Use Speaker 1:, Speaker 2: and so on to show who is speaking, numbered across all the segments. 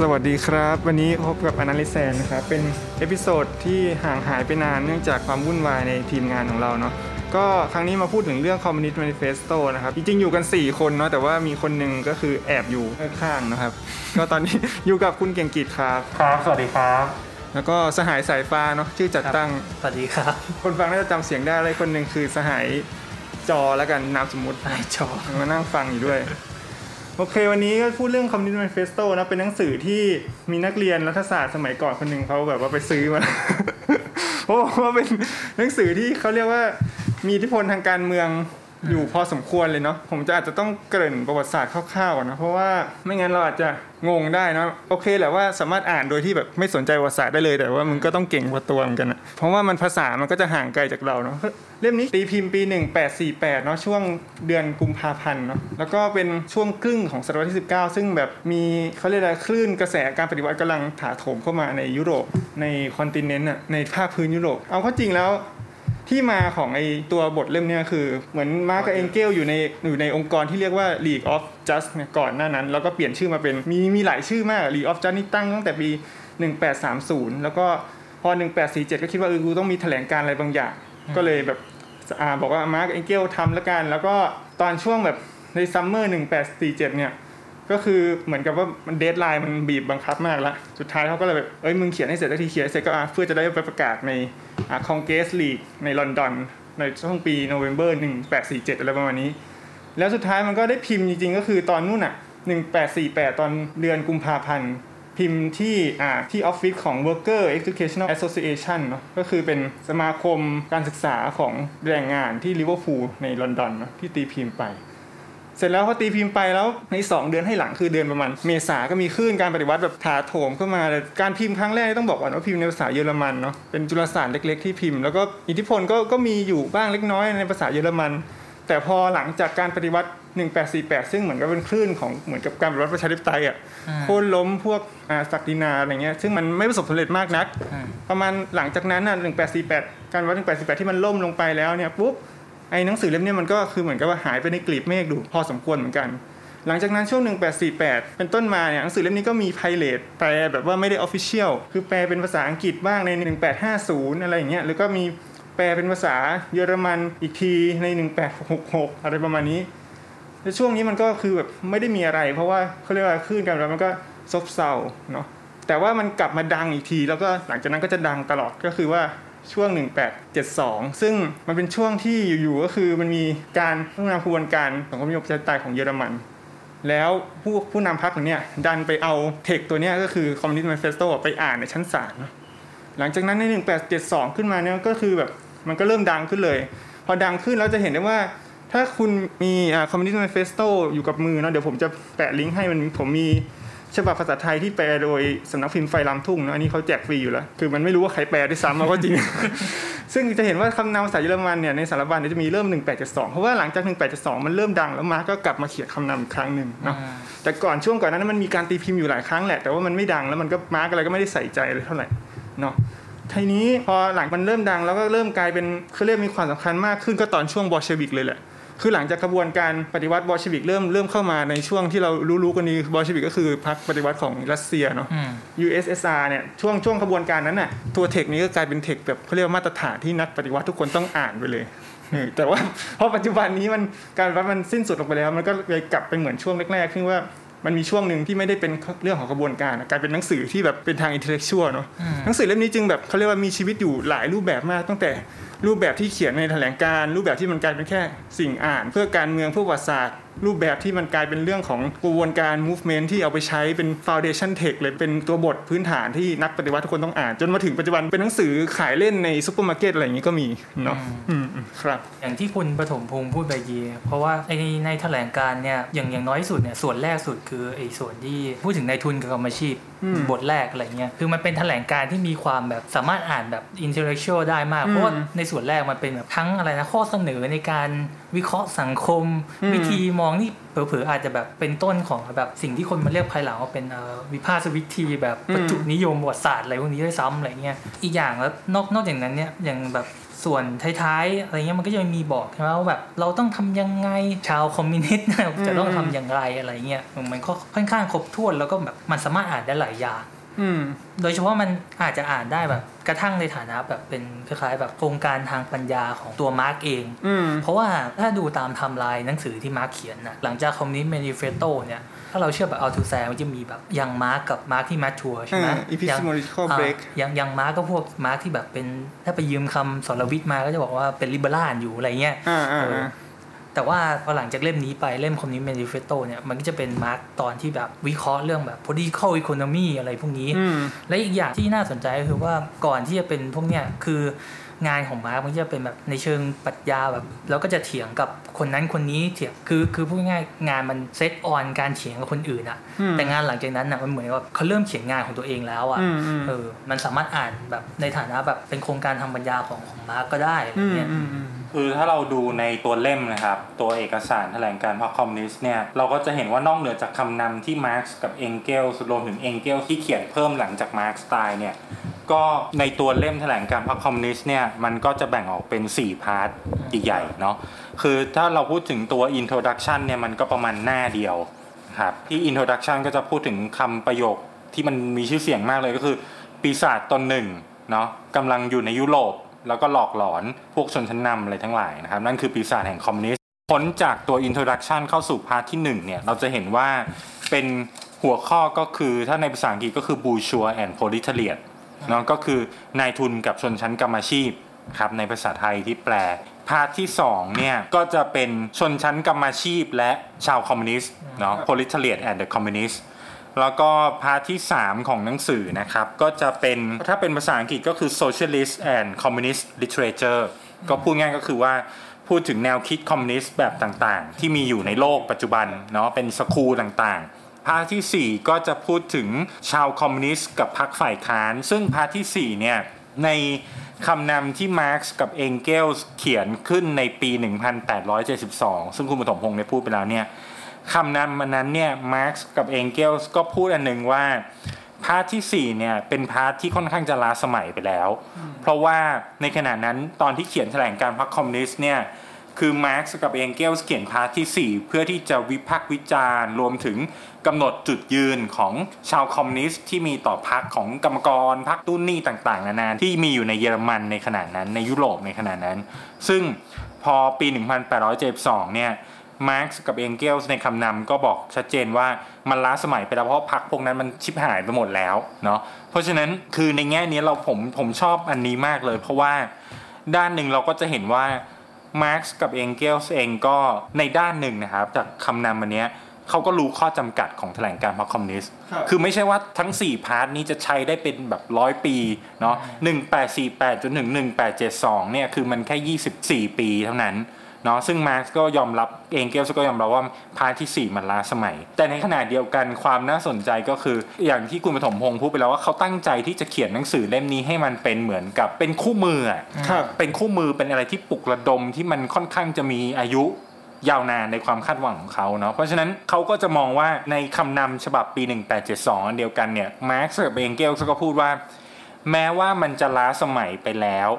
Speaker 1: สวัสดีครับ วันนี้พบกับอนาลิแซนนะครับเป็น episode ที่ห่างหายไปนานเนื่องจากความวุ่นวายในทีมงานของเราเนาะก็ครั้งนี้มาพูดถึงเรื่อง Communist Manifesto นะครับ จริงๆ อยู่กัน 4 คนเนาะแต่ว่ามีคนหนึ่งก็คือแอบอยู่ข้างๆนะครับ ก็ตอนนี้อยู่กับคุณเก่งกีดครับ
Speaker 2: ครับ สวัสดีครับ
Speaker 1: แล้วก็สหายสายฟ้าเนาะชื่อจัดตั้ง
Speaker 2: สวัสดีครับ
Speaker 1: คนฟังน่าจะจำเสียงได้เลยคนหนึ่งคือสหายจอแล้วกันนามสมมุติ
Speaker 2: นายจอ
Speaker 1: มานั่งฟังอยู่ด้วย โอเค วันนี้ก็พูดเรื่อง Communist Manifesto นะเป็นหนังสือที่มีนักเรียนรัฐศาสตร์สมัยก่อนคนหนึ่งเขาแบบว่าไปซื้อมาเพราะว่าเป็นหนังสือที่เขาเรียกว่ามีอิทธิพลทางการเมือง อยู่พอสมควรเลยเนาะผมจะอาจจะต้องเกริ่นประวัติศาสตร์คร่าวๆก่อนนะเพราะว่าไม่งั้นเราอาจจะงงได้นะโอเคแหละว่าสามารถอ่านโดยที่แบบไม่สนใจประวัติศาสตร์ได้เลย แต่ว่ามึงก็ต้องเก่งกว่าตัวเหมือนกันนะเพราะว่ามันภาษามันก็จะห่างไกลจากเราเนาะเล่มนี้ตีพิมพ์ปี 1848เนาะช่วงเดือนกุมภาพันธ์เนาะแล้วก็เป็นช่วงครึ่งของศตวรรษที่ 19 ซึ่งแบบมีเขาเรียกอะไรคลื่นกระแสการปฏิวัติกำลังถาโถมเข้ามาในยุโรปในคอนติเนนต์อะในภาคพื้นยุโรปเอาเข้าจริงแล้ว ที่มาของไอตัวบทเล่มเนี้ยคือเหมือนมาร์กกับเองเกลอยู่ในอยู่ในองค์กรที่เรียกว่า League of Just เนี่ยก่อนหน้านั้น แล้วก็เปลี่ยนชื่อมาเป็นมีมีหลายชื่อมาก League of Just นี่ตั้งตั้งแต่ปี 1830 แล้วก็พอ 1847 ก็คิดว่าเออกูต้องมีแถลงการณ์อะไรบางอย่าง ก็เลยแบบอ่าบอกว่ามาร์กซ์เองเกลส์ทำแล้วกัน แล้วก็ตอนช่วงแบบใน summer 1847 เนี่ย ก็คือเหมือนกับว่ามัน deadline มันบีบบังคับมากแล้ว สุดท้ายเขาก็เลยแบบเอ้ยมึงเขียนให้เสร็จสักทีเขียนเสร็จก็อะเพื่อจะได้ไปประกาศใน Congress League ในลอนดอน ในช่วงปี November 1847อะไรประมาณนี้ แล้วสุดท้ายมันก็ได้พิมพ์จริงๆ ก็คือตอนนู่นอะ1848ตอนเดือนกุมภาพันธ์พิมพ์ที่อ่าที่ออฟฟิศของ Worker Educational Association เนาะก็คือเป็นสมาคมการศึกษาของแรงงานที่ลิเวอร์พูลในลอนดอนเนาะที่ตีพิมพ์ไป เสร็จแล้วพอตีพิมพ์ไปแล้วใน2เดือนให้หลังคือเดือนประมาณเมษาก็มีคลื่นการปฏิวัติแบบถาโถมเข้ามาเลยการพิมพ์ครั้งแรกต้องบอกก่อนว่าพิมพ์ในภาษาเยอรมันเนาะเป็นจุลสารเล็ก ๆ ที่พิมพ์ แล้วก็อิทธิพลก็ก็มีอยู่บ้างเล็กน้อยในภาษาเยอรมัน แต่พอหลังจากการปฏิวัติ 1848 ซึ่งเหมือนกับเป็นคลื่นของเหมือนกับการปฏิวัติประชาธิปไตยอะโค่นล้มพวกอ่าศักดินาอะไรเงี้ยซึ่งมันไม่ประสบผลสำเร็จมากนัก ประมาณหลังจากนั้นน่ะ1848 การวัด1848 ที่มันล่มลงไปแล้วเนี่ยปุ๊บ ไอ้หนังสือเล่มนี้มันก็คือเหมือนกับว่าหายไปในกลีบเมฆดูพอสมควรเหมือนกัน หลังจากนั้นช่วง 1848 เป็นต้นมาเนี่ยหนังสือเล่มนี้ก็มีไพเรตแปลแบบว่าไม่ได้ออฟฟิเชียลคือแปลเป็นภาษาอังกฤษบ้างใน 1850 อะไรอย่างเงี้ยหรือก็มีแปลเป็นภาษาเยอรมันอีกทีใน 1866 อะไรประมาณนี้แล้วช่วงนี้มันก็คือแบบไม่ได้มีอะไร เพราะว่าเขาเรียกว่าคลื่นการปฏิวัติมันก็ซบเซาเนาะแต่ว่ามันกลับมาดังอีกที แล้วก็หลังจากนั้นก็จะดังตลอดก็คือว่า ช่วง 1872 ซึ่งมันเป็นช่วงที่อยู่ๆก็คือมันมีการพัฒนาขบวนการของความนิยมประชาธิปไตยของเยอรมัน แล้วผู้ผู้นำพรรคเนี่ยดันไปเอาเทคตัวเนี้ยก็คือ Communist Manifesto ไปอ่านในชั้นศาลเนอะหลังจากนั้นใน 1872 ขึ้นมาเนี่ยก็คือแบบมันก็เริ่มดังขึ้นเลย พอดังขึ้นแล้วจะเห็นได้ว่าถ้าคุณมีคอ่า Communist Manifesto อยู่กับมือเนาะเดี๋ยวผมจะแปะลิงก์ให้มันผมมี ฉบับภาษาไทยที่แปลโดยสำนักพิมพ์ไฟลามทุ่งเนอะอันนี้เขาแจกฟรีอยู่แล้ว คือมันไม่รู้ว่าใครแปลด้วยซ้ำเอาก็จริง ซึ่งจะเห็นว่าคำนำภาษาเยอรมันเนี่ยในสารบัญเนี่ยจะมีเริ่ม 1872 เพราะว่าหลังจาก 1872 มันเริ่มดังแล้วมาร์กก็กลับมาเขียนคำนำอีกครั้งหนึ่งเนาะแต่ก่อนช่วงก่อนนั้นมันมีการตีพิมพ์อยู่หลายครั้งแหละแต่ว่ามันไม่ดังแล้วมันก็มาร์กอะไรก็ไม่ได้ใส่ใจเลยเท่าไหร่เนาะทีนี้พอหลังมันเริ่มดังแล้วก็เริ่มกลายเป็นเขาเรียกมีความสำคัญมากขึ้นก็ตอนช่วงบอลเชวิกเลยแหละ คือหลังจากกระบวนการปฏิวัติบอลเชวิกเริ่มเริ่มเข้ามาในช่วงที่เรารู้ๆกันดีบอลเชวิกก็คือพรรคปฏิวัติของรัสเซียเนาะ USSR เนี่ยช่วงช่วงกระบวนการนั้นน่ะตัวเทคนี้ก็กลายเป็นเทคแบบเขาเรียกว่ามาตรฐานที่นักปฏิวัติทุกคนต้องอ่านไปเลยเออแต่ว่าพอปัจจุบันนี้มันการวัดมันสิ้นสุดลงไปแล้ว มันก็เลยกลับไปเหมือนช่วงแรกๆที่ว่ามันมีช่วงหนึ่งที่ไม่ได้เป็นเรื่องของกระบวนการอะกลายเป็นหนังสือที่แบบเป็นทาง intellectual เนาะหนังสือเล่มนี้จึงแบบเขาเรียกว่ามีชีวิตอยู่หลายรูปแบบมากตั้งแต่ รูปแบบที่เขียนในแถลงการณ์รูปแบบที่มันกลายเป็นแค่ สิ่งอ่าน เพื่อการเมืองเพื่อประวัติศาสตร์ รูปแบบที่มันกลายเป็นเรื่องของกระบวนการ movement ที่เอาไปใช้เป็น foundation text เลยเป็นตัวบทพื้นฐานที่นักปฏิวัติทุกคนต้องอ่าน จนมาถึงปัจจุบันเป็นหนังสือขายเล่นในซุปเปอร์มาร์เก็ตอะไรอย่างนี้ก็มีเนาะอืมอืมครับ
Speaker 2: อย่างที่คุณปฐมพงศ์พูดไปเยเพราะว่าในในแถลงการเนี่ยอย่างอย่างน้อยที่สุดเนี่ยส่วนแรกสุดคือไอ้ส่วนที่พูดถึงนายทุนกับกรรมอาชีพ
Speaker 1: อืม
Speaker 2: บทแรกอะไรเงี้ยคือมันเป็นแถลงการที่มีความแบบสามารถอ่านแบบ intellectual ได้มาก
Speaker 1: อืม
Speaker 2: เพราะว่าในส่วนแรกมันเป็นแบบทั้งอะไรนะข้อเสนอในการ วิเคราะห์สังคม
Speaker 1: อืม
Speaker 2: วิธีมองนี่เผลอๆอาจจะแบบเป็นต้นของแบบสิ่งที่คนมาเรียกภายหลังว่าเป็นเอ่อวิพากษ์วิธีแบบ
Speaker 1: อืม
Speaker 2: ปัจจุนิยมประวัติศาสตร์อะไรพวกนี้ด้วยซ้ำอะไรเงี้ยอีกอย่างแล้วนอกนอกจากนั้นเนี่ยอย่างแบบส่วนท้ายๆอะไรเงี้ยมันก็จะมีบอกใช่ไหมว่าแบบเราต้องทำยังไงชาวคอมมิวนิสต์จะต้องทำอย่างไรอะไรเงี้ยมันก็ค่อนข้างครบถ้วนแล้วก็แบบมันสามารถอ่านได้หลายอย่าง
Speaker 1: อืม
Speaker 2: โดยเฉพาะมันอาจจะอ่านได้แบบ กระทั่งในฐานะแบบเป็นคล้ายๆแบบโครงการทางปัญญาของตัวมาร์กซ์เอง
Speaker 1: อืม
Speaker 2: เพราะว่าถ้าดูตามไทม์ไลน์หนังสือที่มาร์กซ์เขียนนะหลังจาก Communist Manifesto เนี่ยถ้าเราเชื่อแบบอัลธูแซร์มันจะมีแบบ young Marx กับ Marx ที่ mature ใช่ไหม
Speaker 1: อ่า epistemological
Speaker 2: อ่า
Speaker 1: break
Speaker 2: young young Marx ก็พวก Marx ที่แบบเป็นถ้าไปยืมคำสรวิทย์มาก็จะบอกว่าเป็น liberal อยู่อะไรเงี้ย แต่ว่าพอหลังจากเล่มนี้ไปเล่ม Communist Manifesto เนี่ยมันก็จะเป็นมาร์กซ์ตอนที่แบบวิเคราะห์เรื่องแบบ political economy อะไรพวกนี้
Speaker 1: อืม
Speaker 2: และอีกอย่างที่น่าสนใจก็คือว่าก่อนที่จะเป็นพวกเนี้ยคืองานของมาร์กซ์มันจะเป็นแบบในเชิงปรัชญาแบบแล้วก็จะเถียงกับคนนั้นคนนี้เถียงคือคือพูดง่ายๆงานมัน set on การเถียงกับคนอื่นอะ
Speaker 1: อืม
Speaker 2: แต่งานหลังจากนั้นอะมันเหมือนกับเขาเริ่มเขียนงานของตัวเองแล้วอะ
Speaker 1: อืมอืม
Speaker 2: เออมันสามารถอ่านแบบในฐานะแบบเป็นโครงการทางปัญญาของของมาร์กซ์ก็ได้อะไร
Speaker 1: อืม
Speaker 2: เงี้ย
Speaker 1: อืมอืม
Speaker 3: คือถ้าเราดูในตัวเล่มนะครับ ตัวเอกสารแถลงการณ์พรรคคอมมิวนิสต์เนี่ยเราก็จะเห็นว่านอกเหนือจากคำนำที่มาร์กซ์กับเองเกลส์รวมถึงเองเกลส์ที่เขียนเพิ่มหลังจากมาร์กซ์ตายเนี่ยก็ในตัวเล่มแถลงการณ์พรรคคอมมิวนิสต์เนี่ยมันก็จะแบ่งออกเป็น 4 part ใหญ่ๆเนาะคือถ้าเราพูดถึงตัว introduction เนี่ยมันก็ประมาณหน้าเดียวครับที่ introduction ก็จะพูดถึงคำประโยคที่มันมีชื่อเสียงมากเลยก็คือปีศาจตนหนึ่งเนาะกำลังอยู่ในยุโรป แล้วก็หลอกหลอนพวกชนชั้นนำอะไรทั้งหลายนะครับ นั่นคือปีศาจแห่งคอมมิวนิสต์พ้นจากตัว introduction เข้าสู่ part ที่1เนี่ยเราจะเห็นว่าเป็นหัวข้อก็คือถ้าในภาษาอังกฤษก็คือ bourgeois and proletariat เนาะก็คือนายทุนกับชนชั้นกรรมอาชีพครับในภาษาไทยที่แปล part ที่2เนี่ยก็จะเป็นชนชั้นกรรมอาชีพและชาวคอมมิวนิสต์เนาะ proletariat and the communist แล้วก็ part ที่ 3 ของหนังสือนะครับ ก็จะเป็นถ้าเป็นภาษาอังกฤษก็คือ socialist and communist literature ก็พูดง่ายก็คือว่าพูดถึงแนวคิดคอมมิวนิสต์แบบต่างๆ ที่มีอยู่ในโลกปัจจุบันเนาะเป็น school ต่างๆ part ที่4 ก็จะพูดถึงชาวคอมมิวนิสต์กับพรรคฝ่ายค้าน ซึ่ง part ททีสี่4เนี่ยในคำนำที่มาร์กซ์กับเองเกลส์เขียนขึ้นในปี 1872 ซึ่งคุณปฐมพงศ์ได้พูดไปแล้วเนี่ย คำนำมันนั้นเนี่ยมาร์กซ์กับเองเกลส์ก็พูดอันหนึ่งว่า part ที่4เนี่ยเป็น part ที่ค่อนข้างจะล้าสมัยไปแล้ว เพราะว่าในขณะนั้นตอนที่เขียนแถลงการณ์พรรคคอมมิวนิสต์เนี่ยคือมาร์กซ์กับเองเกลส์เขียน part ที่ 4 เพื่อที่จะวิพากษ์วิจารณ์ รวมถึงกำหนดจุดยืนของชาวคอมมิวนิสต์ที่มีต่อพรรคของกรรมกรพรรคตุ้นนี่ต่างๆ นานาที่มีอยู่ในเยอรมันในขณะนั้นในยุโรปในขณะนั้น ซึ่งพอปี 1872เนี่ย มาร์กซ์กับเองเกลส์ในคำนำก็บอกชัดเจนว่ามันล้าสมัยไปแล้วเพราะพรรคพวกนั้นมันชิบหายไปหมดแล้วเนาะเพราะฉะนั้นคือในแง่นี้เราผมผมชอบอันนี้มากเลย เพราะว่าด้านหนึ่งเราก็จะเห็นว่ามาร์กซ์กับเองเกลส์เองก็ในด้านหนึ่งนะครับจากคำนำอันเนี้ยเขาก็รู้ข้อจำกัดของแถลงการณ์พรรคคอมมิวนิสต์
Speaker 1: ครับ
Speaker 3: คือไม่ใช่ว่าทั้ง 4 part นี้จะใช้ได้เป็นแบบร้อยปีเนาะ1848จนถึง1872เนี่ย คือมันแค่24ปีเท่านั้น เนาะซึ่งมาร์กก็ยอมรับเองเกลส์ก็ยอมรับว่าพาร์ทที่ 4 มันล้าสมัย แต่ในขณะเดียวกันความน่าสนใจก็คือ อย่างที่คุณปฐมพงศ์พูดไปแล้วว่าเขาตั้งใจที่จะเขียนหนังสือเล่มนี้ให้มันเป็นเหมือนกับเป็นคู่มืออะ
Speaker 1: ครับ
Speaker 3: เป็นคู่มือเป็นอะไรที่ปลุกระดมที่มันค่อนข้างจะมีอายุยาวนานในความคาดหวังของเขาเนาะ เพราะฉะนั้นเขาก็จะมองว่าในคำนำฉบับปี 1872อันเดียวกันเนี่ยมาร์กซ์กับเองเกลส์ก็พูดว่า แม้ว่ามันจะล้าสมัยไปแล้ว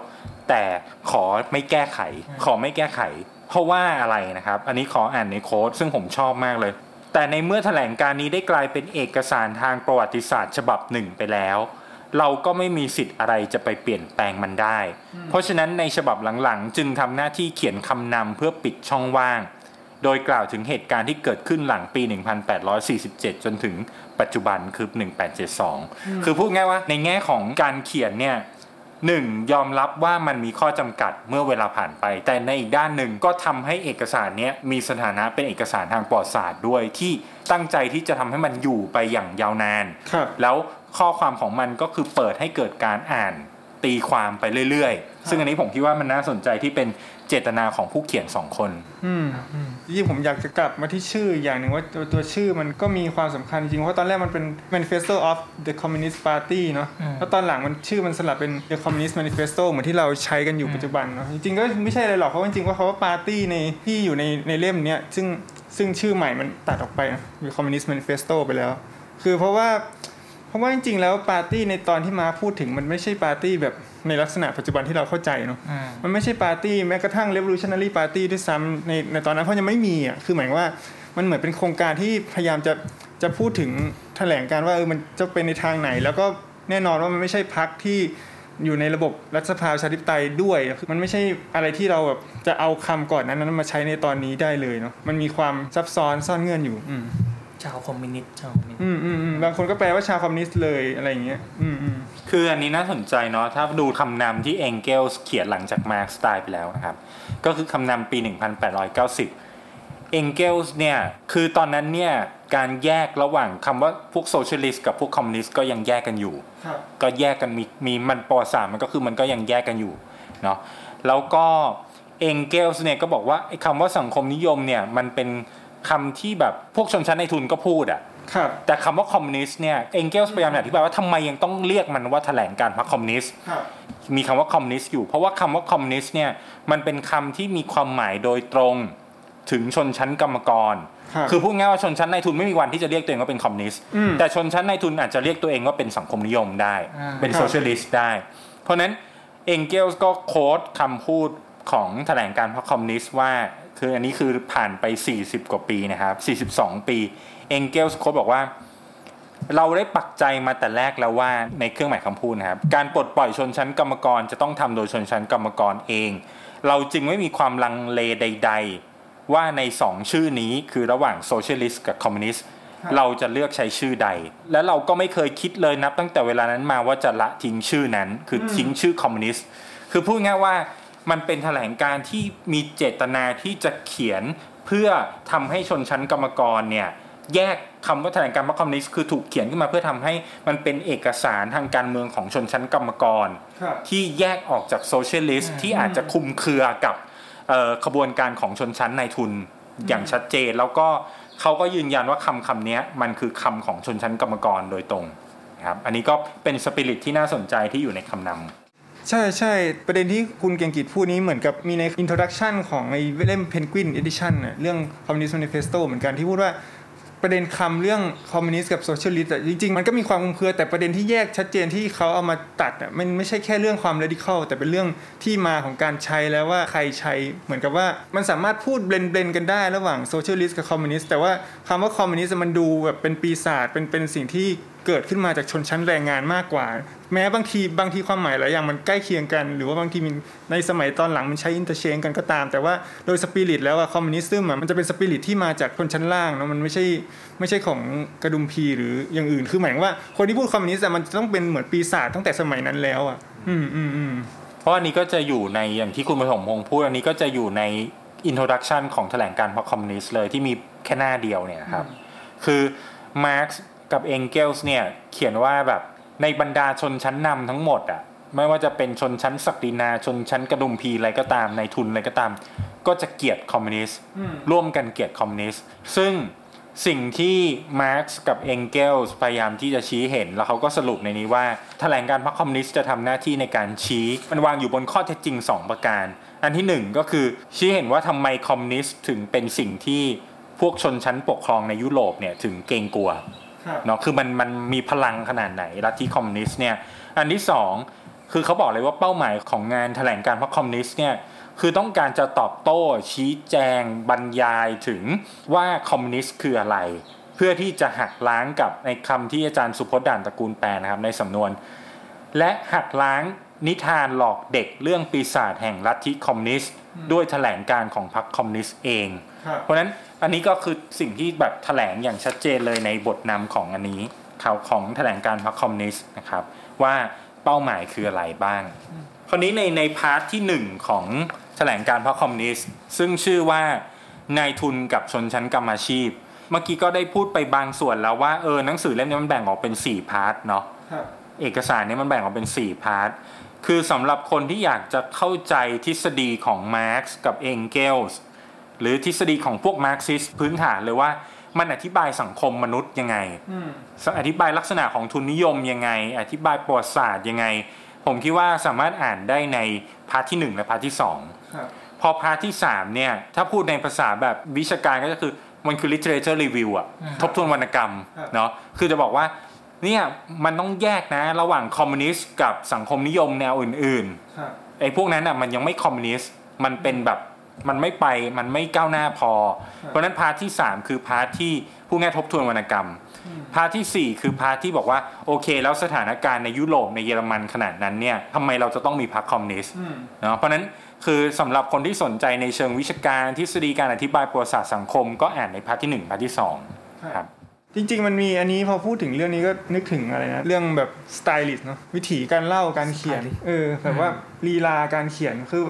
Speaker 3: แต่ขอไม่แก้ไข ขอไม่แก้ไข เพราะว่าอะไรนะครับ อันนี้ขออ่านในโค้ดซึ่งผมชอบมากเลย แต่ในเมื่อแถลงการนี้ได้กลายเป็นเอกสารทางประวัติศาสตร์ฉบับหนึ่งไปแล้ว เราก็ไม่มีสิทธิ์อะไรจะไปเปลี่ยนแปลงมันได้ เพราะฉะนั้นในฉบับหลังๆ จึงทำหน้าที่เขียนคำนำเพื่อปิดช่องว่าง โดยกล่าวถึงเหตุการณ์ที่เกิดขึ้นหลังปี 1847 จนถึงปัจจุบันคือ 1872 คือพูดง่ายว่าในแง่ของการเขียนเนี่ย หนึ่งยอมรับว่ามันมีข้อจำกัดเมื่อเวลาผ่านไป แต่ในอีกด้านหนึ่งก็ทำให้เอกสารเนี้ยมีสถานะเป็นเอกสารทางประวัติศาสตร์ด้วยที่ตั้งใจที่จะทำให้มันอยู่ไปอย่างยาวนาน
Speaker 1: ครับ
Speaker 3: แล้วข้อความของมันก็คือเปิดให้เกิดการอ่านตีความไปเรื่อยๆ ซึ่งอันนี้ผมคิดว่ามันน่าสนใจที่เป็น เจตนาของผู้เขียนสองคน
Speaker 1: อืมอืมจริงๆผมอยากจะกลับมาที่ชื่ออย่างหนึ่งว่าตัวตัวชื่อมันก็มีความสำคัญจริงเพราะตอนแรกมันเป็น Manifesto of the Communist Party เนาะ
Speaker 2: อืม
Speaker 1: แล้วตอนหลังมันชื่อมันสลับเป็น the Communist Manifesto เหมือนที่เราใช้กันอยู่ปัจจุบันเนาะจริงๆก็ไม่ใช่อะไรหรอกเพราะว่าจริงๆว่าเขาว่าปาร์ตี้ในที่อยู่ในในเล่มเนี้ยซึ่งซึ่งชื่อใหม่มันตัดออกไปนะมี Communist Manifesto ไปแล้ว คือเพราะว่าเพราะว่าจริงๆ แล้วปาร์ตี้ในตอนที่มาพูดถึงมันไม่ใช่ปาร์ตี้แบบ ในลักษณะปัจจุบันที่เราเข้าใจเนาะ
Speaker 2: อืม
Speaker 1: มันไม่ใช่ปาร์ตี้แม้กระทั่ง revolutionary party ด้วยซ้ำในในตอนนั้นเพราะยังไม่มีอะคือหมายว่ามันเหมือนเป็นโครงการที่พยายามจะจะพูดถึงแถลงการณ์ว่าเออมันจะเป็นในทางไหน แล้วก็แน่นอนว่ามันไม่ใช่พรรคที่อยู่ในระบบรัฐสภาประชาธิปไตยด้วยคือมันไม่ใช่อะไรที่เราแบบจะเอาคำก่อนนั้นนั้นมาใช้ในตอนนี้ได้เลยเนาะมันมีความซับซ้อนซ่อนเงื่อนอยู่อืม
Speaker 2: ชาวคอมมิวนิสต์ชาวคอมมิวนิสต์
Speaker 1: อืมอืมอืมบางคนก็แปลว่าชาวคอมมิวนิสต์เลยอะไรอย่างเงี้ย อืมอืม
Speaker 3: คืออันนี้น่าสนใจเนาะถ้าดูคำนำที่เองเกลส์เขียนหลังจากมาร์กซ์ตายไปแล้วนะครับ ก็คือคำนำปี 1890 เองเกลส์เนี่ยคือตอนนั้นเนี่ยการแยกระหว่างคำว่าพวก socialist กับพวกคอมมิวนิสต์ก็ยังแยกกันอยู่
Speaker 1: ครับ
Speaker 3: ก็แยกกันมีมีมันประวัติศาสตร์มันก็คือมันก็ยังแยกกันอยู่เนาะแล้วก็เองเกลส์เนี่ยก็บอกว่าไอ้คำว่าสังคมนิยมเนี่ยมันเป็น คำที่แบบพวกชนชั้นนายทุนก็พูดอะ
Speaker 1: ครับ
Speaker 3: แต่คำว่าคอมมิวนิสต์เนี่ยเองเกลส์พยายามอธิบายว่าทำไมยังต้องเรียกมันว่าแถลงการณ์พรรคคอมมิวนิสต์
Speaker 1: ครับ
Speaker 3: มีคำว่าคอมมิวนิสต์อยู่ เพราะว่าคำว่าคอมมิวนิสต์เนี่ยมันเป็นคำที่มีความหมายโดยตรงถึงชนชั้นกรรมกร
Speaker 1: ครับ
Speaker 3: คือพูดง่ายว่าชนชั้นนายทุนไม่มีวันที่จะเรียกตัวเองว่าเป็นคอมมิวนิสต์
Speaker 1: อืม
Speaker 3: แต่ชนชั้นนายทุนอาจจะเรียกตัวเองว่าเป็นสังคมนิยมได้ เป็น
Speaker 1: ครับ
Speaker 3: socialist ได้ เพราะฉะนั้นเองเกลส์ก็ quote คำพูดของแถลงการณ์พรรคคอมมิวนิสต์ว่า คืออันนี้คือผ่านไป 40 กว่าปีนะครับ 42 ปี เองเกลส์ quote บอกว่า เราได้ปักใจมาแต่แรกแล้วว่าในเครื่องหมายคำพูดนะครับ การปลดปล่อยชนชั้นกรรมกรจะต้องทำโดยชนชั้นกรรมกรเอง เราจึงไม่มีความลังเลใด ๆ ว่าในสองชื่อนี้คือระหว่าง socialist กับคอมมิวนิสต์
Speaker 1: ครับ
Speaker 3: เราจะเลือกใช้ชื่อใด และเราก็ไม่เคยคิดเลยนับตั้งแต่เวลานั้นมาว่าจะละทิ้งชื่อนั้น คือทิ้งชื่อคอมมิวนิสต์คือพูดง่ายว่า มันเป็นแถลงการณ์ที่มีเจตนาที่จะเขียนเพื่อทำให้ชนชั้นกรรมกรเนี่ยแยกคำว่าแถลงการณ์พรรคคอมมิวนิสต์คือถูกเขียนขึ้นมาเพื่อทำให้มันเป็นเอกสารทางการเมืองของชนชั้นกรรมกร
Speaker 1: ครับ
Speaker 3: ที่แยกออกจาก socialist ที่อาจจะคลุมเครือกับเอ่อขบวนการของชนชั้นนายทุนอย่างชัดเจน แล้วก็เขาก็ยืนยันว่าคำคำนี้มันคือคำของชนชั้นกรรมกรโดยตรงนะครับอันนี้ก็เป็นสปิริตที่น่าสนใจที่อยู่ในคำนำ
Speaker 1: ใช่ใช่ประเด็นที่คุณเก่งกิจพูดนี้เหมือนกับมีใน introduction ของไอ้เล่ม Penguin Edition น่ะเรื่อง Communist Manifesto เหมือนกันที่พูดว่าประเด็นคำเรื่องคอมมิวนิสต์กับ socialist จริงๆ มันก็มีความคลุมเครือแต่ประเด็นที่แยกชัดเจนที่เขาเอามาตัดอะมันไม่ใช่แค่เรื่องความ radical แต่เป็นเรื่องที่มาของการใช้แล้วว่าใครใช้เหมือนกับว่ามันสามารถพูด blend blend กันได้ระหว่าง socialist กับคอมมิวนิสต์แต่ว่าคำว่าคอมมิวนิสต์มันดูแบบเป็นปีศาจเป็นเป็นสิ่งที่ เกิดขึ้นมาจากชนชั้นแรงงานมากกว่า แม้บางทีบางทีความหมายหลายอย่างมันใกล้เคียงกัน หรือว่าบางทีมันในสมัยตอนหลังมันใช้ interchange กันก็ตาม แต่ว่าโดยสปิริตแล้วอะคอมมิวนิสต์อะมันจะเป็นสปิริตที่มาจากชนชั้นล่างเนาะมันไม่ใช่ไม่ใช่ของกระฎุมพีหรืออย่างอื่นคือหมายถึงว่าคนที่พูดคอมมิวนิสต์อะมันจะต้องเป็นเหมือนปีศาจตั้งแต่สมัยนั้นแล้วอะอืมอืมอืม
Speaker 3: เพราะอันนี้ก็จะอยู่ในอย่างที่คุณปฐมพงศ์พูดอันนี้ก็จะอยู่ใน introduction ของแถลงการณ์พรรคคอมมิวนิสต์เลยที่มีแค่หน้าเดียวเนี่ยนะครับคือมาร์ก กับเองเกลส์เนี่ยเขียนว่าแบบในบรรดาชนชั้นนำทั้งหมดอะไม่ว่าจะเป็นชนชั้นศักดินาชนชั้นกระฎุมพีอะไรก็ตามนายทุนอะไรก็ตาม ก็จะเกลียดคอมมิวนิสต์
Speaker 1: อืม
Speaker 3: ร่วมกันเกลียดคอมมิวนิสต์ซึ่งสิ่งที่มาร์กกับเองเกลส์พยายามที่จะชี้เห็น แล้วเขาก็สรุปในนี้ว่าแถลงการณ์พรรคคอมมิวนิสต์จะทำหน้าที่ในการชี้ มันวางอยู่บนข้อเท็จจริง 2 ประการ อันที่หนึ่งก็คือชี้เห็นว่าทำไมคอมมิวนิสต์ถึงเป็นสิ่งที่พวกชนชั้นปกครองในยุโรปเนี่ยถึงเกรงกลัว
Speaker 1: ครับ
Speaker 3: เนาะคือมันมันมีพลังขนาดไหนลัทธิคอมมิวนิสต์เนี่ยอันที่สองคือเขาบอกเลยว่าเป้าหมายของงานแถลงการณ์พรรคคอมมิวนิสต์เนี่ยคือต้องการจะตอบโต้ชี้แจงบรรยายถึงว่าคอมมิวนิสต์คืออะไร เพื่อที่จะหักล้างกับในคำที่อาจารย์สุพจน์ด่านตระกูลแปลนะครับในสำนวน และหักล้างนิทานหลอกเด็กเรื่องปีศาจแห่งลัทธิคอมมิวนิสต์ด้วยแถลงการณ์ของพรรคคอมมิวนิสต์เอง
Speaker 1: ครับ
Speaker 3: เพราะฉะนั้น อันนี้ก็คือสิ่งที่แบบแถลงอย่างชัดเจนเลยในบทนำของอันนี้ข่าวของแถลงการณ์พรรคคอมมิวนิสต์นะครับ ว่าเป้าหมายคืออะไรบ้าง คราวนี้ในใน part ที่หนึ่งของแถลงการณ์พรรคคอมมิวนิสต์ซึ่งชื่อว่านายทุนกับชนชั้นกรรมาชีพ เมื่อกี้ก็ได้พูดไปบางส่วนแล้วว่าเออหนังสือเล่มนี้มันแบ่งออกเป็น 4 part เนาะ
Speaker 1: ครับ
Speaker 3: เอกสารเนี้ยมันแบ่งออกเป็น 4 part คือสำหรับคนที่อยากจะเข้าใจทฤษฎีของมาร์กกับเองเกลส์ หรือทฤษฎีของพวกมาร์กซิสพื้นฐานเลยว่ามันอธิบายสังคมมนุษย์ยังไง
Speaker 1: อืม
Speaker 3: อธิบายลักษณะของทุนนิยมยังไง อธิบายประวัติศาสตร์ยังไง ผมคิดว่าสามารถอ่านได้ใน part ที่1และ part ที่2
Speaker 1: ครับ
Speaker 3: พอ part ที่3เนี่ย ถ้าพูดในภาษาแบบวิชาการก็คือมันคือ literature review อะ
Speaker 2: อืม
Speaker 3: ทบทวนวรรณกรรม
Speaker 1: ครับ
Speaker 3: เนาะคือจะบอกว่าเนี่ยมันต้องแยกนะระหว่างคอมมิวนิสต์กับสังคมนิยมแนวอื่น
Speaker 1: ครับ
Speaker 3: ๆไอ้พวกนั้นอะมันยังไม่คอมมิวนิสต์มันเป็นแบบ มันไม่ไปมันไม่ก้าวหน้าพอ เพราะฉะนั้น part ที่ 3 คือ part ที่พูดง่ายทบทวนวรรณกรรม part ที่สี่ 4 คือ part ที่บอกว่าโอเค แล้วสถานการณ์ในยุโรปในเยอรมันขณะนั้นเนี่ยทำไมเราจะต้องมีพรรคคอมมิวนิสต์
Speaker 1: อืม
Speaker 3: เนาะเพราะฉะนั้นคือสำหรับคนที่สนใจในเชิงวิชาการทฤษฎีการอธิบายประวัติศาสตร์สังคม ก็อ่านใน part ที่ 1 part ที่2ครับ
Speaker 1: จริงๆ มันมีอันนี้พอพูดถึงเรื่องนี้ก็นึกถึงอะไรนะ เรื่องแบบสไตลิสต์เนาะวิธีการเล่าการเขียน
Speaker 2: Stylist
Speaker 1: เออแบบว่าลีลาการเขียนคือ